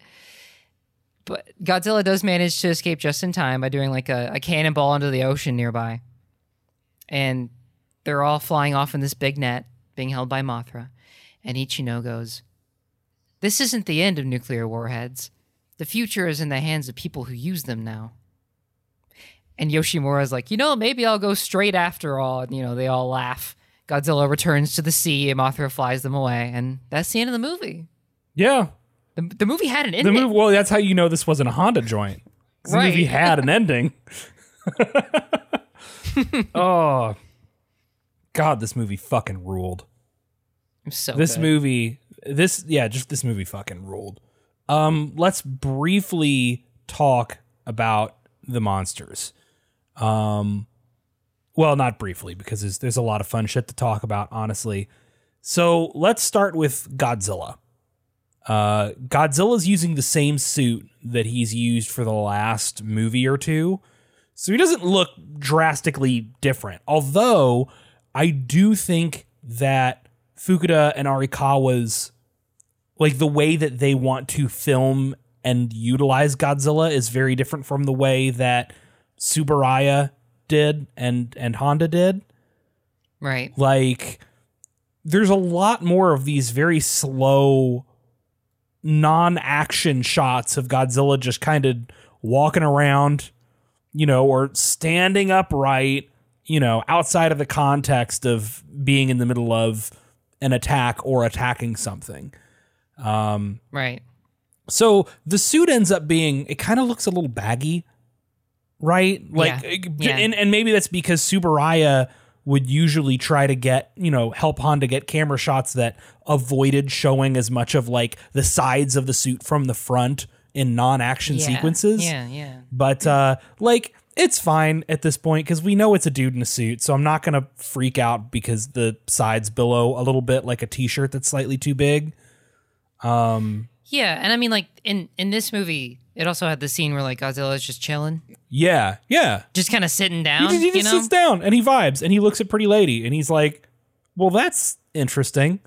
But Godzilla does manage to escape just in time by doing like a, a cannonball into the ocean nearby. And they're all flying off in this big net, being held by Mothra. And Ichino goes, This isn't the end of nuclear warheads. The future is in the hands of people who use them now. And Yoshimura's like, you know, maybe I'll go straight after all. And, you know, they all laugh. Godzilla returns to the sea and Mothra flies them away. And that's the end of the movie. Yeah. The, the movie had an The ending. movie, well, that's how you know this wasn't a Honda joint. 'Cause The movie had an ending. oh, God, this movie fucking ruled. so this good. movie, this, yeah, just this movie fucking ruled. Um, let's briefly talk about the monsters. Um, well, not briefly because there's, there's a lot of fun shit to talk about, honestly. So let's start with Godzilla. Uh, Godzilla's using the same suit that he's used for the last movie or two. So he doesn't look drastically different. Although I do think that Fukuda and Arikawa's like the way that they want to film and utilize Godzilla is very different from the way that Tsuburaya did and and Honda did. Right. Like there's a lot more of these very slow non-action shots of Godzilla just kind of walking around, you know, or standing upright, you know, outside of the context of being in the middle of an attack or attacking something. Right. So the suit ends up being it kind of looks a little baggy, right? Like Yeah. Yeah. and and maybe that's because Tsuburaya would usually try to get, you know, help Honda get camera shots that avoided showing as much of like the sides of the suit from the front in non-action Yeah. sequences. Yeah, yeah. But uh like it's fine at this point because we know it's a dude in a suit, so I'm not gonna freak out because the sides billow a little bit like a t-shirt that's slightly too big. Um, yeah, and I mean, like in in this movie, it also had the scene where like Godzilla's just chilling, Yeah, yeah. just kind of sitting He down. just, he you know, sits down and he vibes and he looks at Pretty Lady and he's like, "Well, that's interesting."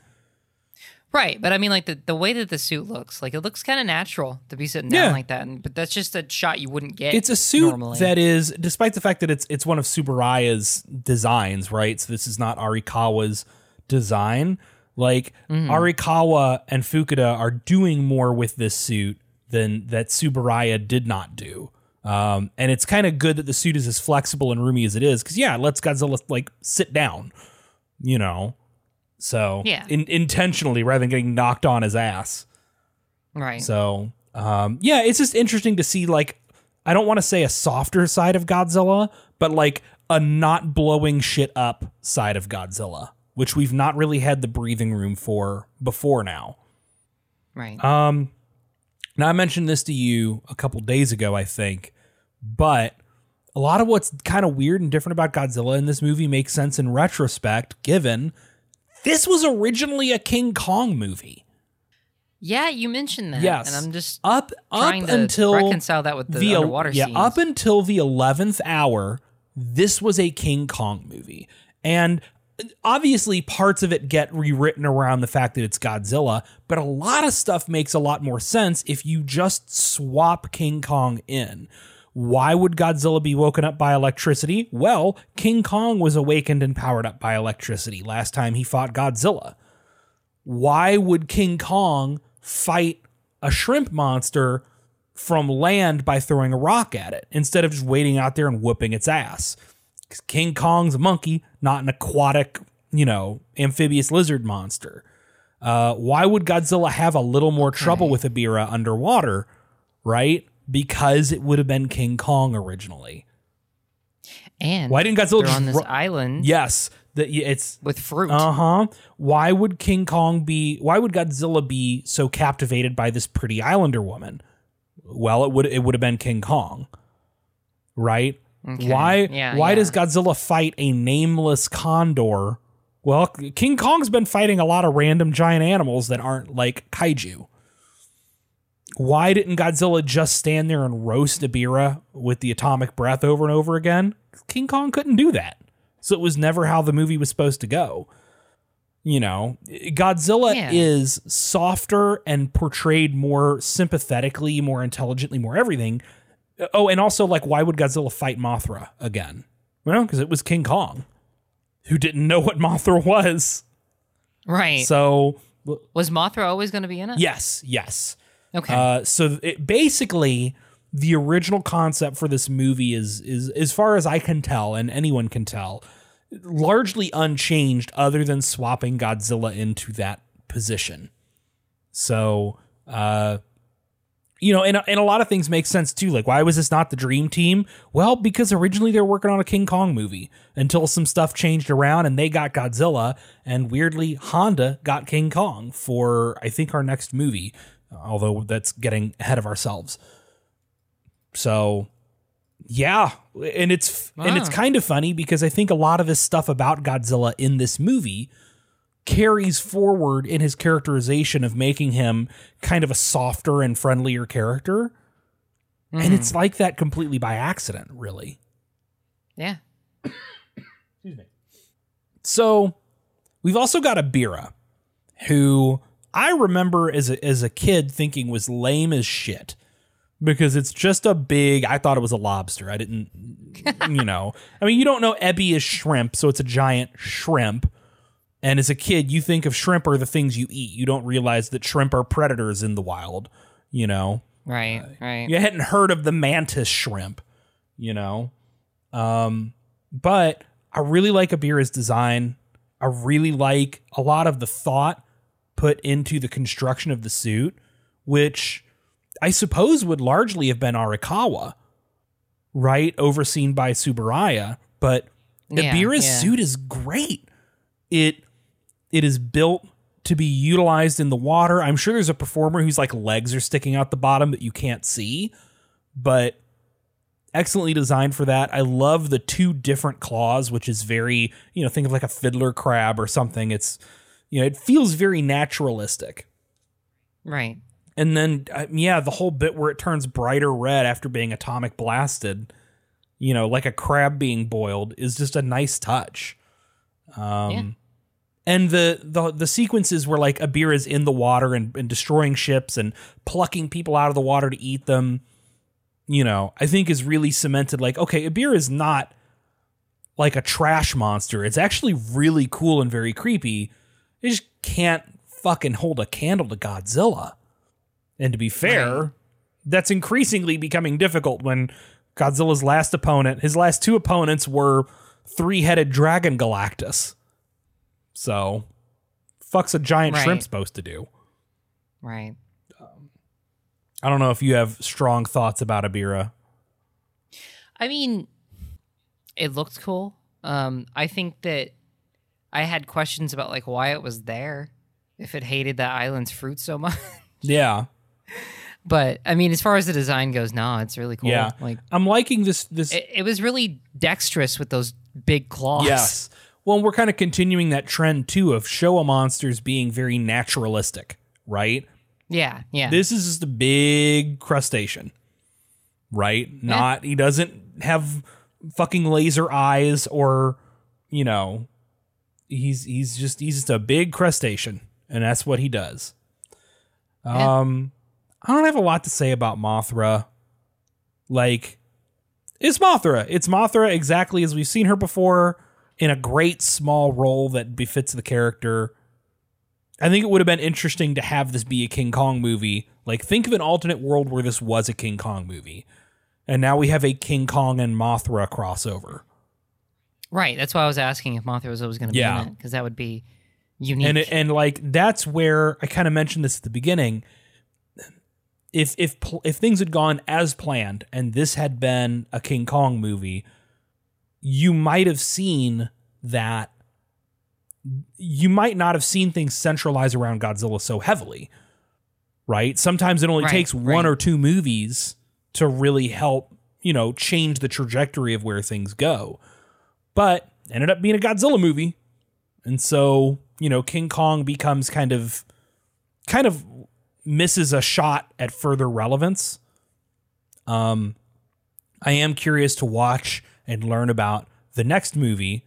right? But I mean, like the the way that the suit looks, like it looks kind of natural to be sitting Yeah. down like that. And, but that's just a shot you wouldn't get. It's a suit normally. that is, despite the fact that it's it's one of Tsuburaya's designs, right? So this is not Arikawa's design. Like Mm-hmm. Arikawa and Fukuda are doing more with this suit than that Tsuburaya did not do. Um, and it's kind of good that the suit is as flexible and roomy as it is, because yeah, it lets Godzilla like sit down, you know. So Yeah. in, intentionally rather than getting knocked on his ass. right. So, um, yeah, it's just interesting to see like I don't want to say a softer side of Godzilla, but like a not blowing shit up side of Godzilla, which we've not really had the breathing room for before now. right. Um, now I mentioned this to you a couple days ago, I think, but a lot of what's kind of weird and different about Godzilla in this movie makes sense in retrospect, given this was originally a King Kong movie. yeah, you mentioned that. Yes. and I'm just up trying up to until reconcile that with the, the underwater yeah scenes. up until the 11th hour this was a king kong movie and obviously parts of it get rewritten around the fact that it's godzilla but a lot of stuff makes a lot more sense if you just swap king kong in why would Godzilla be woken up by electricity? Well, King Kong was awakened and powered up by electricity last time he fought Godzilla why would King Kong fight a shrimp monster from land by throwing a rock at it instead of just waiting out there and whooping its ass? 'Cause King Kong's a monkey, not an aquatic, you know, amphibious lizard monster. Uh, why would Godzilla have a little more trouble with Ebirah underwater, right? Because it would have been King Kong originally. and Why didn't Godzilla just on this ru- island Yes, that it's with fruit? uh huh. Why would King Kong be? Why would Godzilla be so captivated by this pretty Islander woman? Well, it would it would have been King Kong, right? Okay. Why? Yeah, why yeah. does Godzilla fight a nameless condor? Well, King Kong's been fighting a lot of random giant animals that aren't like kaiju. Why didn't Godzilla just stand there and roast Ebirah with the atomic breath over and over again? King Kong couldn't do that. So it was never how the movie was supposed to go. You know, Godzilla Yeah. is softer and portrayed more sympathetically, more intelligently, more everything. Oh, and also, like, why would Godzilla fight Mothra again? Well, because it was King Kong who didn't know what Mothra was. right. So, was Mothra always going to be in it? yes, yes. Okay. Uh, so it, basically, the original concept for this movie is is as far as I can tell, and anyone can tell, largely unchanged, other than swapping Godzilla into that position. So, uh, you know, and and a lot of things make sense too. Like, why was this not the Dream Team? Well, because originally they were working on a King Kong movie until some stuff changed around and they got Godzilla, and weirdly Honda got King Kong for I think our next movie. Although that's getting ahead of ourselves. So, yeah, and it's and it's Ah. kind of funny because I think a lot of this stuff about Godzilla in this movie carries forward in his characterization of making him kind of a softer and friendlier character. And mm-hmm. it's like that completely by accident, really. yeah. Excuse me. So we've also got Ebirah, who I remember as a, as a kid thinking was lame as shit because it's just a big. I thought it was a lobster. I didn't, you know. I mean, you don't know ebi is shrimp, so it's a giant shrimp. And as a kid, you think of shrimp are the things you eat. You don't realize that shrimp are predators in the wild. You know. Right. right. You hadn't heard of the mantis shrimp, you know. Um, but I really like Ebirah's design. I really like a lot of the thought put into the construction of the suit, which I suppose would largely have been Arikawa, right? Overseen by Tsuburaya, but Yeah, Ebirah's yeah. suit is great. It it is built to be utilized in the water. I'm sure there's a performer whose like legs are sticking out the bottom that you can't see, but excellently designed for that. I love the two different claws, which is very, you know, think of like a fiddler crab or something. It's you know, it feels very naturalistic. Right. And then, uh, yeah, the whole bit where it turns brighter red after being atomic blasted, you know, like a crab being boiled, is just a nice touch. Um, Yeah. And the, the the sequences where like Ebirah is in the water and, and destroying ships and plucking people out of the water to eat them, you know, I think is really cemented. Like, okay, Ebirah is not like a trash monster. It's actually really cool and very creepy. It just can't fucking hold a candle to Godzilla. And to be fair, Right. that's increasingly becoming difficult when Godzilla's last opponent, his last two opponents were three-headed dragon Galactus. So, fuck's a giant Right. shrimp supposed to do? Right. I don't know if you have strong thoughts about Ebirah. I mean, it looked cool. Um, I think that I had questions about like why it was there, if it hated that island's fruit so much. Yeah. but I mean, as far as the design goes, no, it's really cool. Yeah. Like I'm liking this this it, it was really dexterous with those big claws. Yes. Well, we're kind of continuing that trend too of Showa monsters being very naturalistic, right? Yeah. Yeah. This is just a big crustacean, right? Not he doesn't have fucking laser eyes or, you know, he's he's just he's just a big crustacean, and that's what he does. Yeah. Um, I don't have a lot to say about Mothra. Like, it's Mothra. It's Mothra exactly as we've seen her before in a great small role that befits the character. I think it would have been interesting to have this be a King Kong movie. Like, think of an alternate world where this was a King Kong movie. And now we have a King Kong and Mothra crossover. right. That's why I was asking if Mothra was always going to Yeah. be in it because that would be unique. and and like that's where I kind of mentioned this at the beginning. If if if things had gone as planned and this had been a King Kong movie, you might have seen that. You might not have seen things centralize around Godzilla so heavily, right? Sometimes it only Right, takes one right. or two movies to really help, you know, change the trajectory of where things go. But ended up being a Godzilla movie, and so, you know, King Kong becomes kind of kind of misses a shot at further relevance. Um I am curious to watch and learn about the next movie,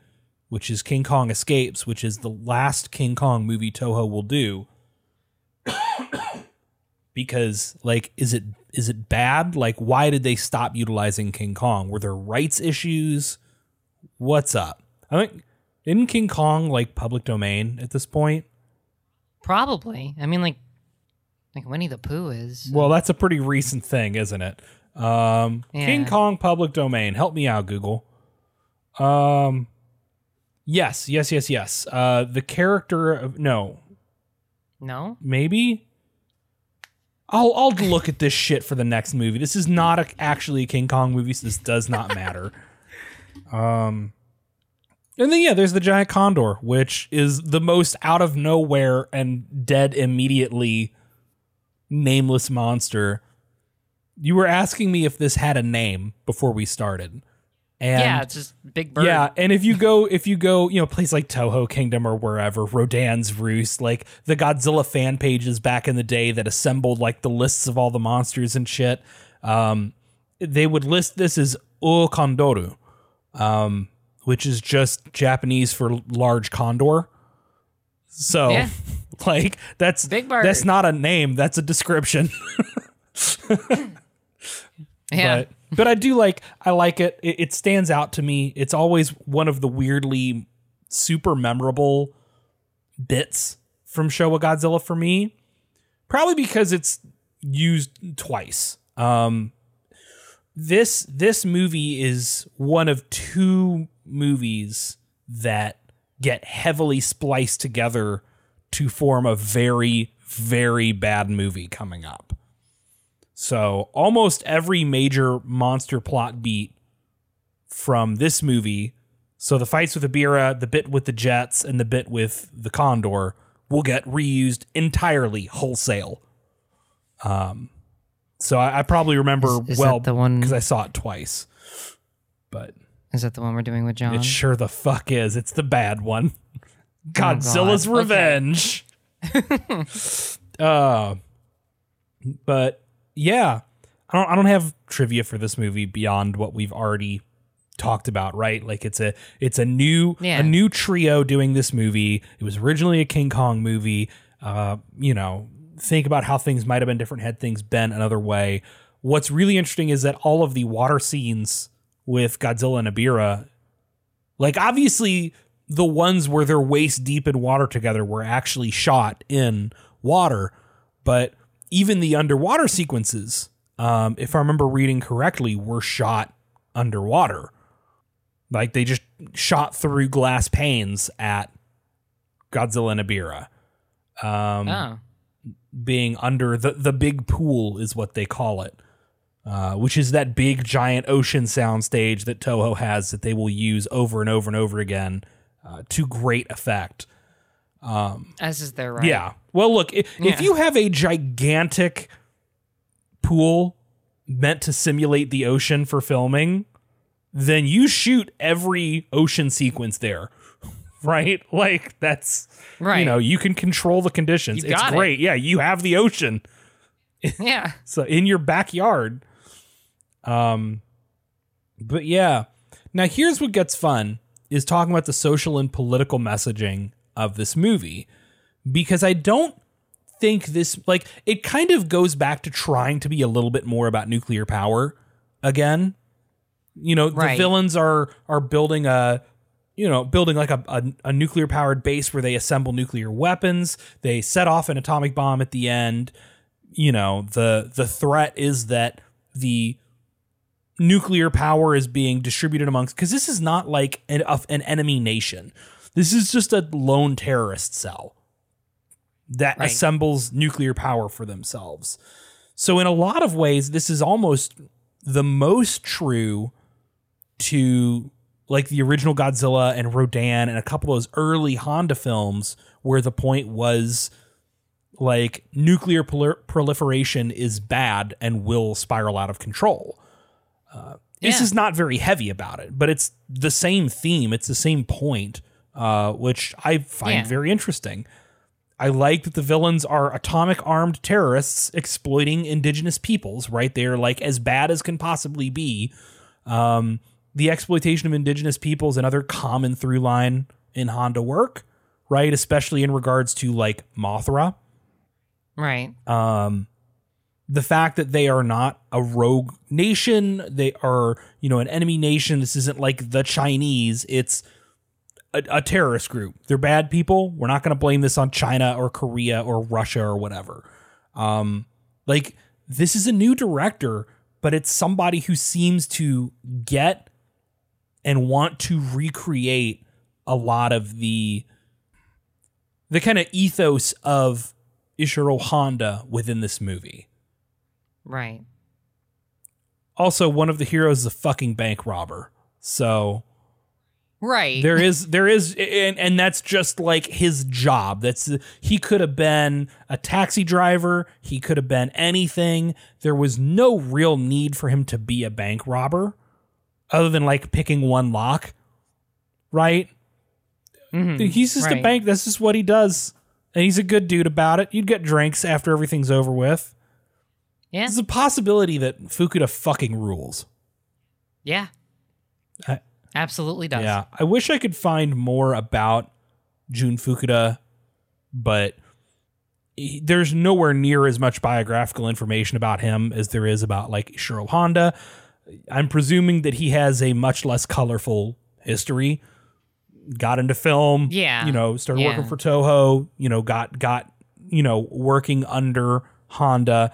which is King Kong Escapes, which is the last King Kong movie Toho will do. because like is it is it bad? Like why did they stop utilizing King Kong? Were there rights issues? What's up? I think isn't King Kong like public domain at this point? Probably. I mean, like, like Winnie the Pooh is. Well, that's a pretty recent thing, isn't it? Um, King Kong public domain. Help me out, Google. Um, yes, yes, yes, yes. Uh, the character of no, No. maybe. I'll I'll look at this shit for the next movie. This is not a, actually a King Kong movie, so this does not matter. um, and then yeah, there's the giant condor, which is the most out of nowhere and dead immediately nameless monster. You were asking me if this had a name before we started. And yeah, it's just big bird. yeah, and if you go, if you go, you know, place like Toho Kingdom or wherever, Rodan's Roost, like the Godzilla fan pages back in the day that assembled like the lists of all the monsters and shit, um, they would list this as O Kondoru, um, which is just Japanese for large condor. So, Yeah. like, that's Big bird. That's not a name. That's a description. yeah. But but I do like I like it. it. It stands out to me. It's always one of the weirdly super memorable bits from Showa Godzilla for me. Probably because it's used twice. Um this this movie is one of two movies that get heavily spliced together to form a very very bad movie coming up. So almost every major monster plot beat from this movie So the fights with Ebirah, the bit with the jets, and the bit with the Condor will get reused entirely wholesale. Um, so I, I probably remember Is- is well the one- because I saw it twice. But Is that the one we're doing with John? it sure the fuck is. It's the bad one. Godzilla's Oh, God. Okay. Revenge. uh, but yeah, I don't. I don't have trivia for this movie beyond what we've already talked about. Right? Like it's a it's a new Yeah. a new trio doing this movie. It was originally a King Kong movie. Uh, you know, think about how things might have been different had things been another way. What's really interesting is that all of the water scenes with Godzilla and Ebirah like obviously the ones where they're waist deep in water together were actually shot in water, but even the underwater sequences, um, if I remember reading correctly, were shot underwater. Like they just shot through glass panes at Godzilla and Ebirah. Um, oh. being under the the big pool is what they call it, uh, which is that big giant ocean soundstage that Toho has that they will use over and over and over again uh, to great effect. As is their right. Yeah. Well, look, if, if you have a gigantic pool meant to simulate the ocean for filming, then you shoot every ocean sequence there. Right? Like that's Right. You know, you can control the conditions. You it's got it. great. Yeah, you have the ocean. Yeah. So in your backyard. Um but yeah. Now here's what gets fun is talking about the social and political messaging of this movie because I don't think this like it kind of goes back to trying to be a little bit more about nuclear power again. You know, the villains are are building a you know, building like a, a, a nuclear powered base where they assemble nuclear weapons. They set off an atomic bomb at the end. You know, the the threat is that the nuclear power is being distributed amongst because this is not like an, an enemy nation. This is just a lone terrorist cell that Right. assembles nuclear power for themselves. So in a lot of ways, this is almost the most true to like the original Godzilla and Rodan and a couple of those early Honda films where the point was like nuclear prol- proliferation is bad and will spiral out of control. Uh, This is not very heavy about it, but it's the same theme. It's the same point, uh, which I find Yeah. very interesting. I like that the villains are atomic armed terrorists exploiting indigenous peoples, right? They're like as bad as can possibly be. Um, the exploitation of indigenous peoples, another common through line in Honda work, right? Especially in regards to like Mothra. Right. Um, the fact that they are not a rogue nation, they are, you know, an enemy nation. This isn't like the Chinese. It's a, a terrorist group. They're bad people. We're not going to blame this on China or Korea or Russia or whatever. Um, like this is a new director, but it's somebody who seems to get and want to recreate a lot of the the kind of ethos of Ishiro Honda within this movie. Right. Also, one of the heroes is a fucking bank robber. So Right. there is there is and and that's just like his job. That's he could have been a taxi driver, he could have been anything. There was no real need for him to be a bank robber other than like picking one lock. Right? Mhm. He's just a bank. That's just what he does. And he's a good dude about it. You'd get drinks after everything's over with. Yeah. There's a possibility that Fukuda fucking rules. Yeah. I- Absolutely does. Yeah. I wish I could find more about Jun Fukuda, but he- there's nowhere near as much biographical information about him as there is about like Ishiro Honda. I'm presuming that he has a much less colorful history. Got into film, Yeah. You know, started working for Toho. You know, got got you know working under Honda.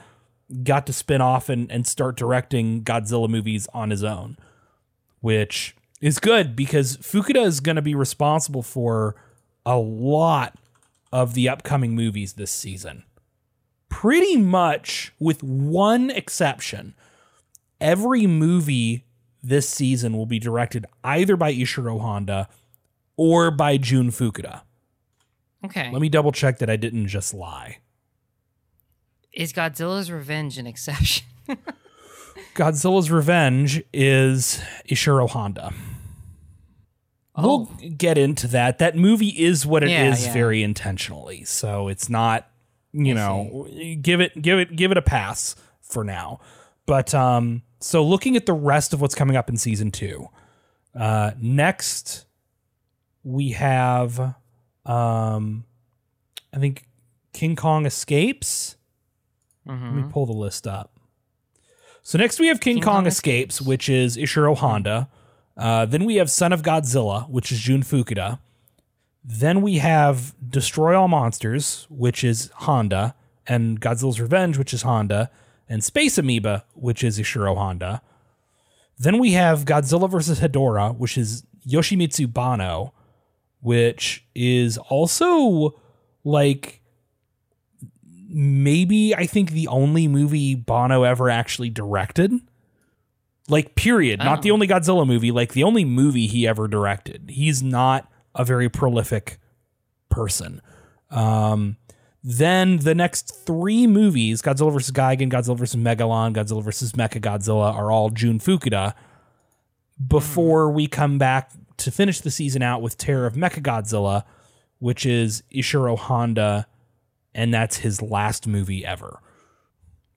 Got to spin off and and start directing Godzilla movies on his own, which is good because Fukuda is going to be responsible for a lot of the upcoming movies this season. Pretty much, with one exception, every movie this season will be directed either by Ishiro Honda or by Jun Fukuda. Okay. Let me double check that I didn't just lie. Is Godzilla's Revenge an exception? Godzilla's Revenge is Ishiro Honda. We'll get into that. That movie is what it is Yeah, yeah. very intentionally. So it's not, you know, give it give it give it a pass for now. But um so looking at the rest of what's coming up in season 2. Uh next we have um I think King Kong Escapes. Let me pull the list up. So next we have King, King Kong, Kong Escapes, which is Ishiro Honda. Uh, then we have Son of Godzilla, which is Jun Fukuda. Then we have Destroy All Monsters, which is Honda, and Godzilla's Revenge, which is Honda, and Space Amoeba, which is Ishiro Honda. Then we have Godzilla vs. Hedorah, which is Yoshimitsu Banno, which is also like maybe I think the only movie Banno ever actually directed. Like period, not the only Godzilla movie, like the only movie he ever directed. He's not a very prolific person. Um then the next three movies, Godzilla vs. Gigan, Godzilla vs. Megalon, Godzilla vs. Mecha Godzilla, are all Jun Fukuda. Before we come back to finish the season out with Terror of Mecha Godzilla, which is Ishiro Honda, and that's his last movie ever.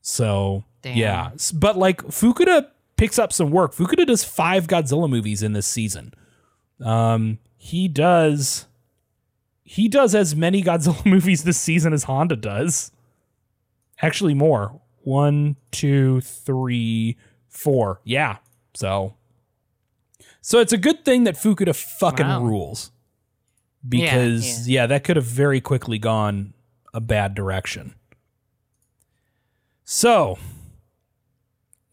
So Damn. yeah, but like Fukuda picks up some work. Fukuda does five Godzilla movies in this season. Um, he does he does as many Godzilla movies this season as Honda does. Actually, more. One, two, three, four. Yeah. So, so it's a good thing that Fukuda fucking Wow. rules, because yeah, that could have very quickly gone a bad direction. So,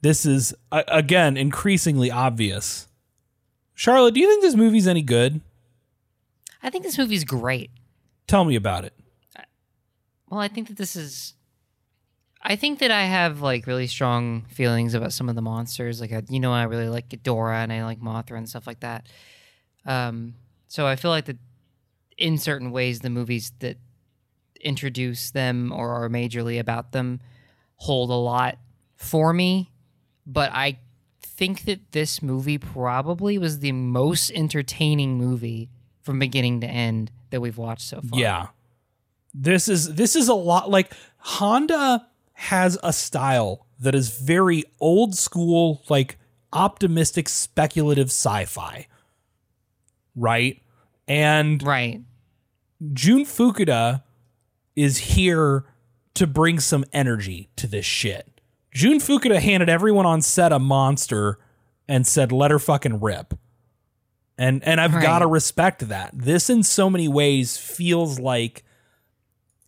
this is again increasingly obvious. Charlotte, do you think this movie's any good? I think this movie's great. Tell me about it. Well, I think that this is. I think that I have like really strong feelings about some of the monsters. Like, I, you know, I really like Ghidorah and I like Mothra and stuff like that. Um, so I feel like that in certain ways, the movies that introduce them or are majorly about them hold a lot for me. But I think that this movie probably was the most entertaining movie from beginning to end that we've watched so far. Yeah. This is this is a lot like Honda has a style that is very old school like optimistic speculative sci-fi. Right? And Right. Jun Fukuda is here to bring some energy to this shit. Jun Fukuda handed everyone on set a monster and said, "Let her fucking rip." And and I've Right. got to respect that. This in so many ways feels like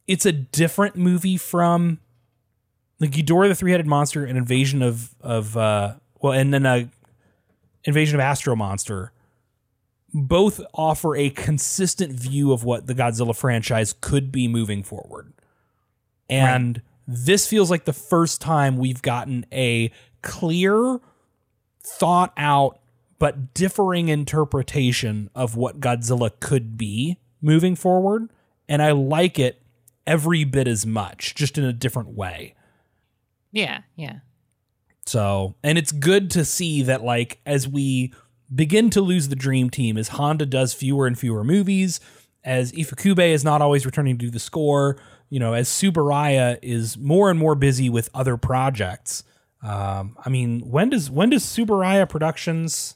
it's a different movie from like Ghidorah the three-headed monster and Invasion of of uh well and then uh Invasion of Astro Monster both offer a consistent view of what the Godzilla franchise could be moving forward. And this feels like the first time we've gotten a clear, thought out, but differing interpretation of what Godzilla could be moving forward. And I like it every bit as much, just in a different way. Yeah, yeah. So, and it's good to see that, like, as we begin to lose the dream team, as Honda does fewer and fewer movies, as Ifukube is not always returning to do the score, you know, as Tsuburaya is more and more busy with other projects. Um, I mean, when does when does Tsuburaya Productions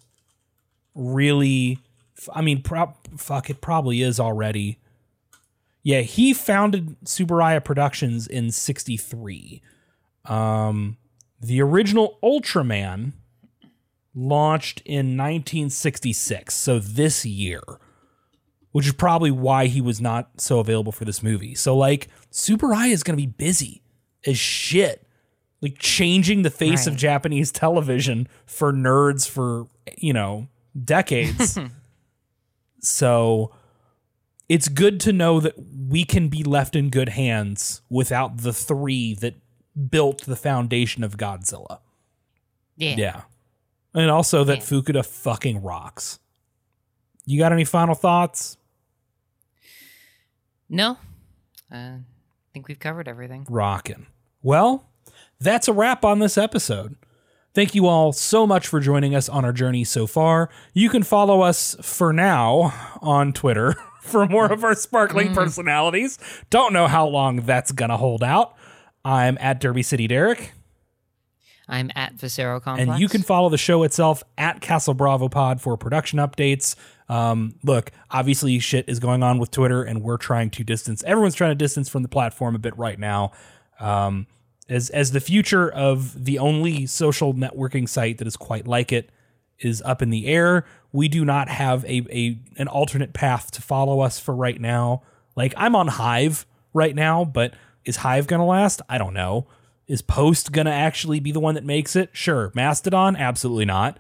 really? I mean, fuck, it probably is already. Yeah, he founded Tsuburaya Productions in '63. Um, the original Ultraman launched in 1966, so this year, which is probably why he was not so available for this movie. So, like, Tsuburaya is going to be busy as shit, like changing the face of Japanese television for nerds for, you know, decades. so, it's good to know that we can be left in good hands without the three that built the foundation of Godzilla. Yeah. Yeah. and also that Yeah. Fukuda fucking rocks. You got any final thoughts? No, uh, I think we've covered everything. Rockin'. Well, that's a wrap on this episode. Thank you all so much for joining us on our journey so far. You can follow us for now on Twitter for more of our sparkling personalities. Don't know how long that's gonna hold out. I'm at Derby City Derek. I'm at Viscero Complex. And you can follow the show itself at Castle Bravo Pod for production updates. Um, look, obviously, shit is going on with Twitter, and we're trying to distance. Everyone's trying to distance from the platform a bit right now. Um, as as the future of the only social networking site that is quite like it is up in the air, we do not have a, a an alternate path to follow us for right now. Like I'm on Hive right now, but is Hive gonna last? I don't know. Is Post gonna actually be the one that makes it? Sure. Mastodon? Absolutely not.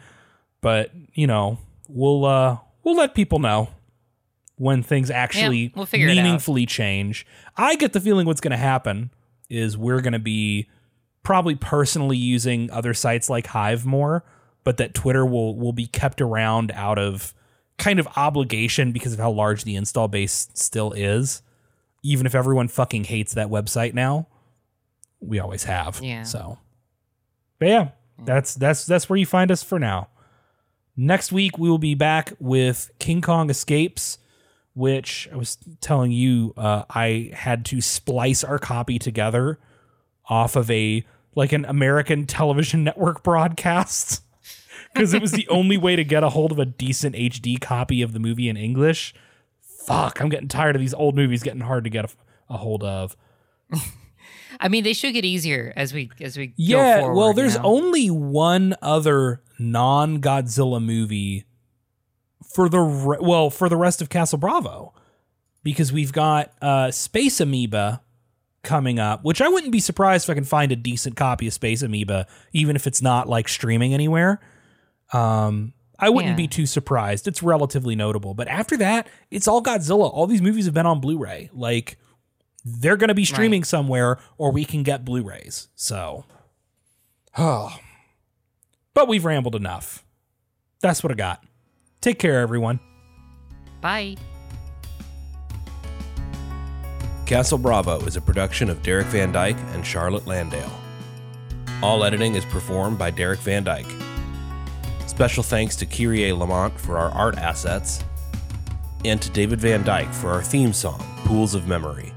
But you know, we'll uh we'll let people know when things actually we'll it out. meaningfully change. I get the feeling what's gonna happen is we're gonna be probably personally using other sites like Hive more, but that Twitter will will be kept around out of kind of obligation because of how large the install base still is. Even if everyone fucking hates that website now, we always have. Yeah. So, but yeah, that's that's that's where you find us for now. Next week we will be back with King Kong Escapes, which I was telling you uh, I had to splice our copy together off of a like an American television network broadcast because it was the only way to get a hold of a decent HD copy of the movie in English. Fuck, I'm getting tired of these old movies getting hard to get a, a hold of. I mean, they should get easier as we as we go Yeah, forward, well, you there's know? only one other non-Godzilla movie for the re- well for the rest of Castle Bravo because we've got uh, Space Amoeba coming up, which I wouldn't be surprised if I can find a decent copy of Space Amoeba, even if it's not like streaming anywhere. Um, I wouldn't Yeah. be too surprised. It's relatively notable, but after that, it's all Godzilla. All these movies have been on Blu-ray. Like they're going to be streaming somewhere, or we can get Blu-rays. So, oh, but we've rambled enough. That's what I got. Take care, everyone. Bye. Castle Bravo is a production of Derek Van Dyke and Charlotte Landale. All editing is performed by Derek Van Dyke. Special thanks to Kyrie Lamont for our art assets, and to David Van Dyke for our theme song, Pools of Memory.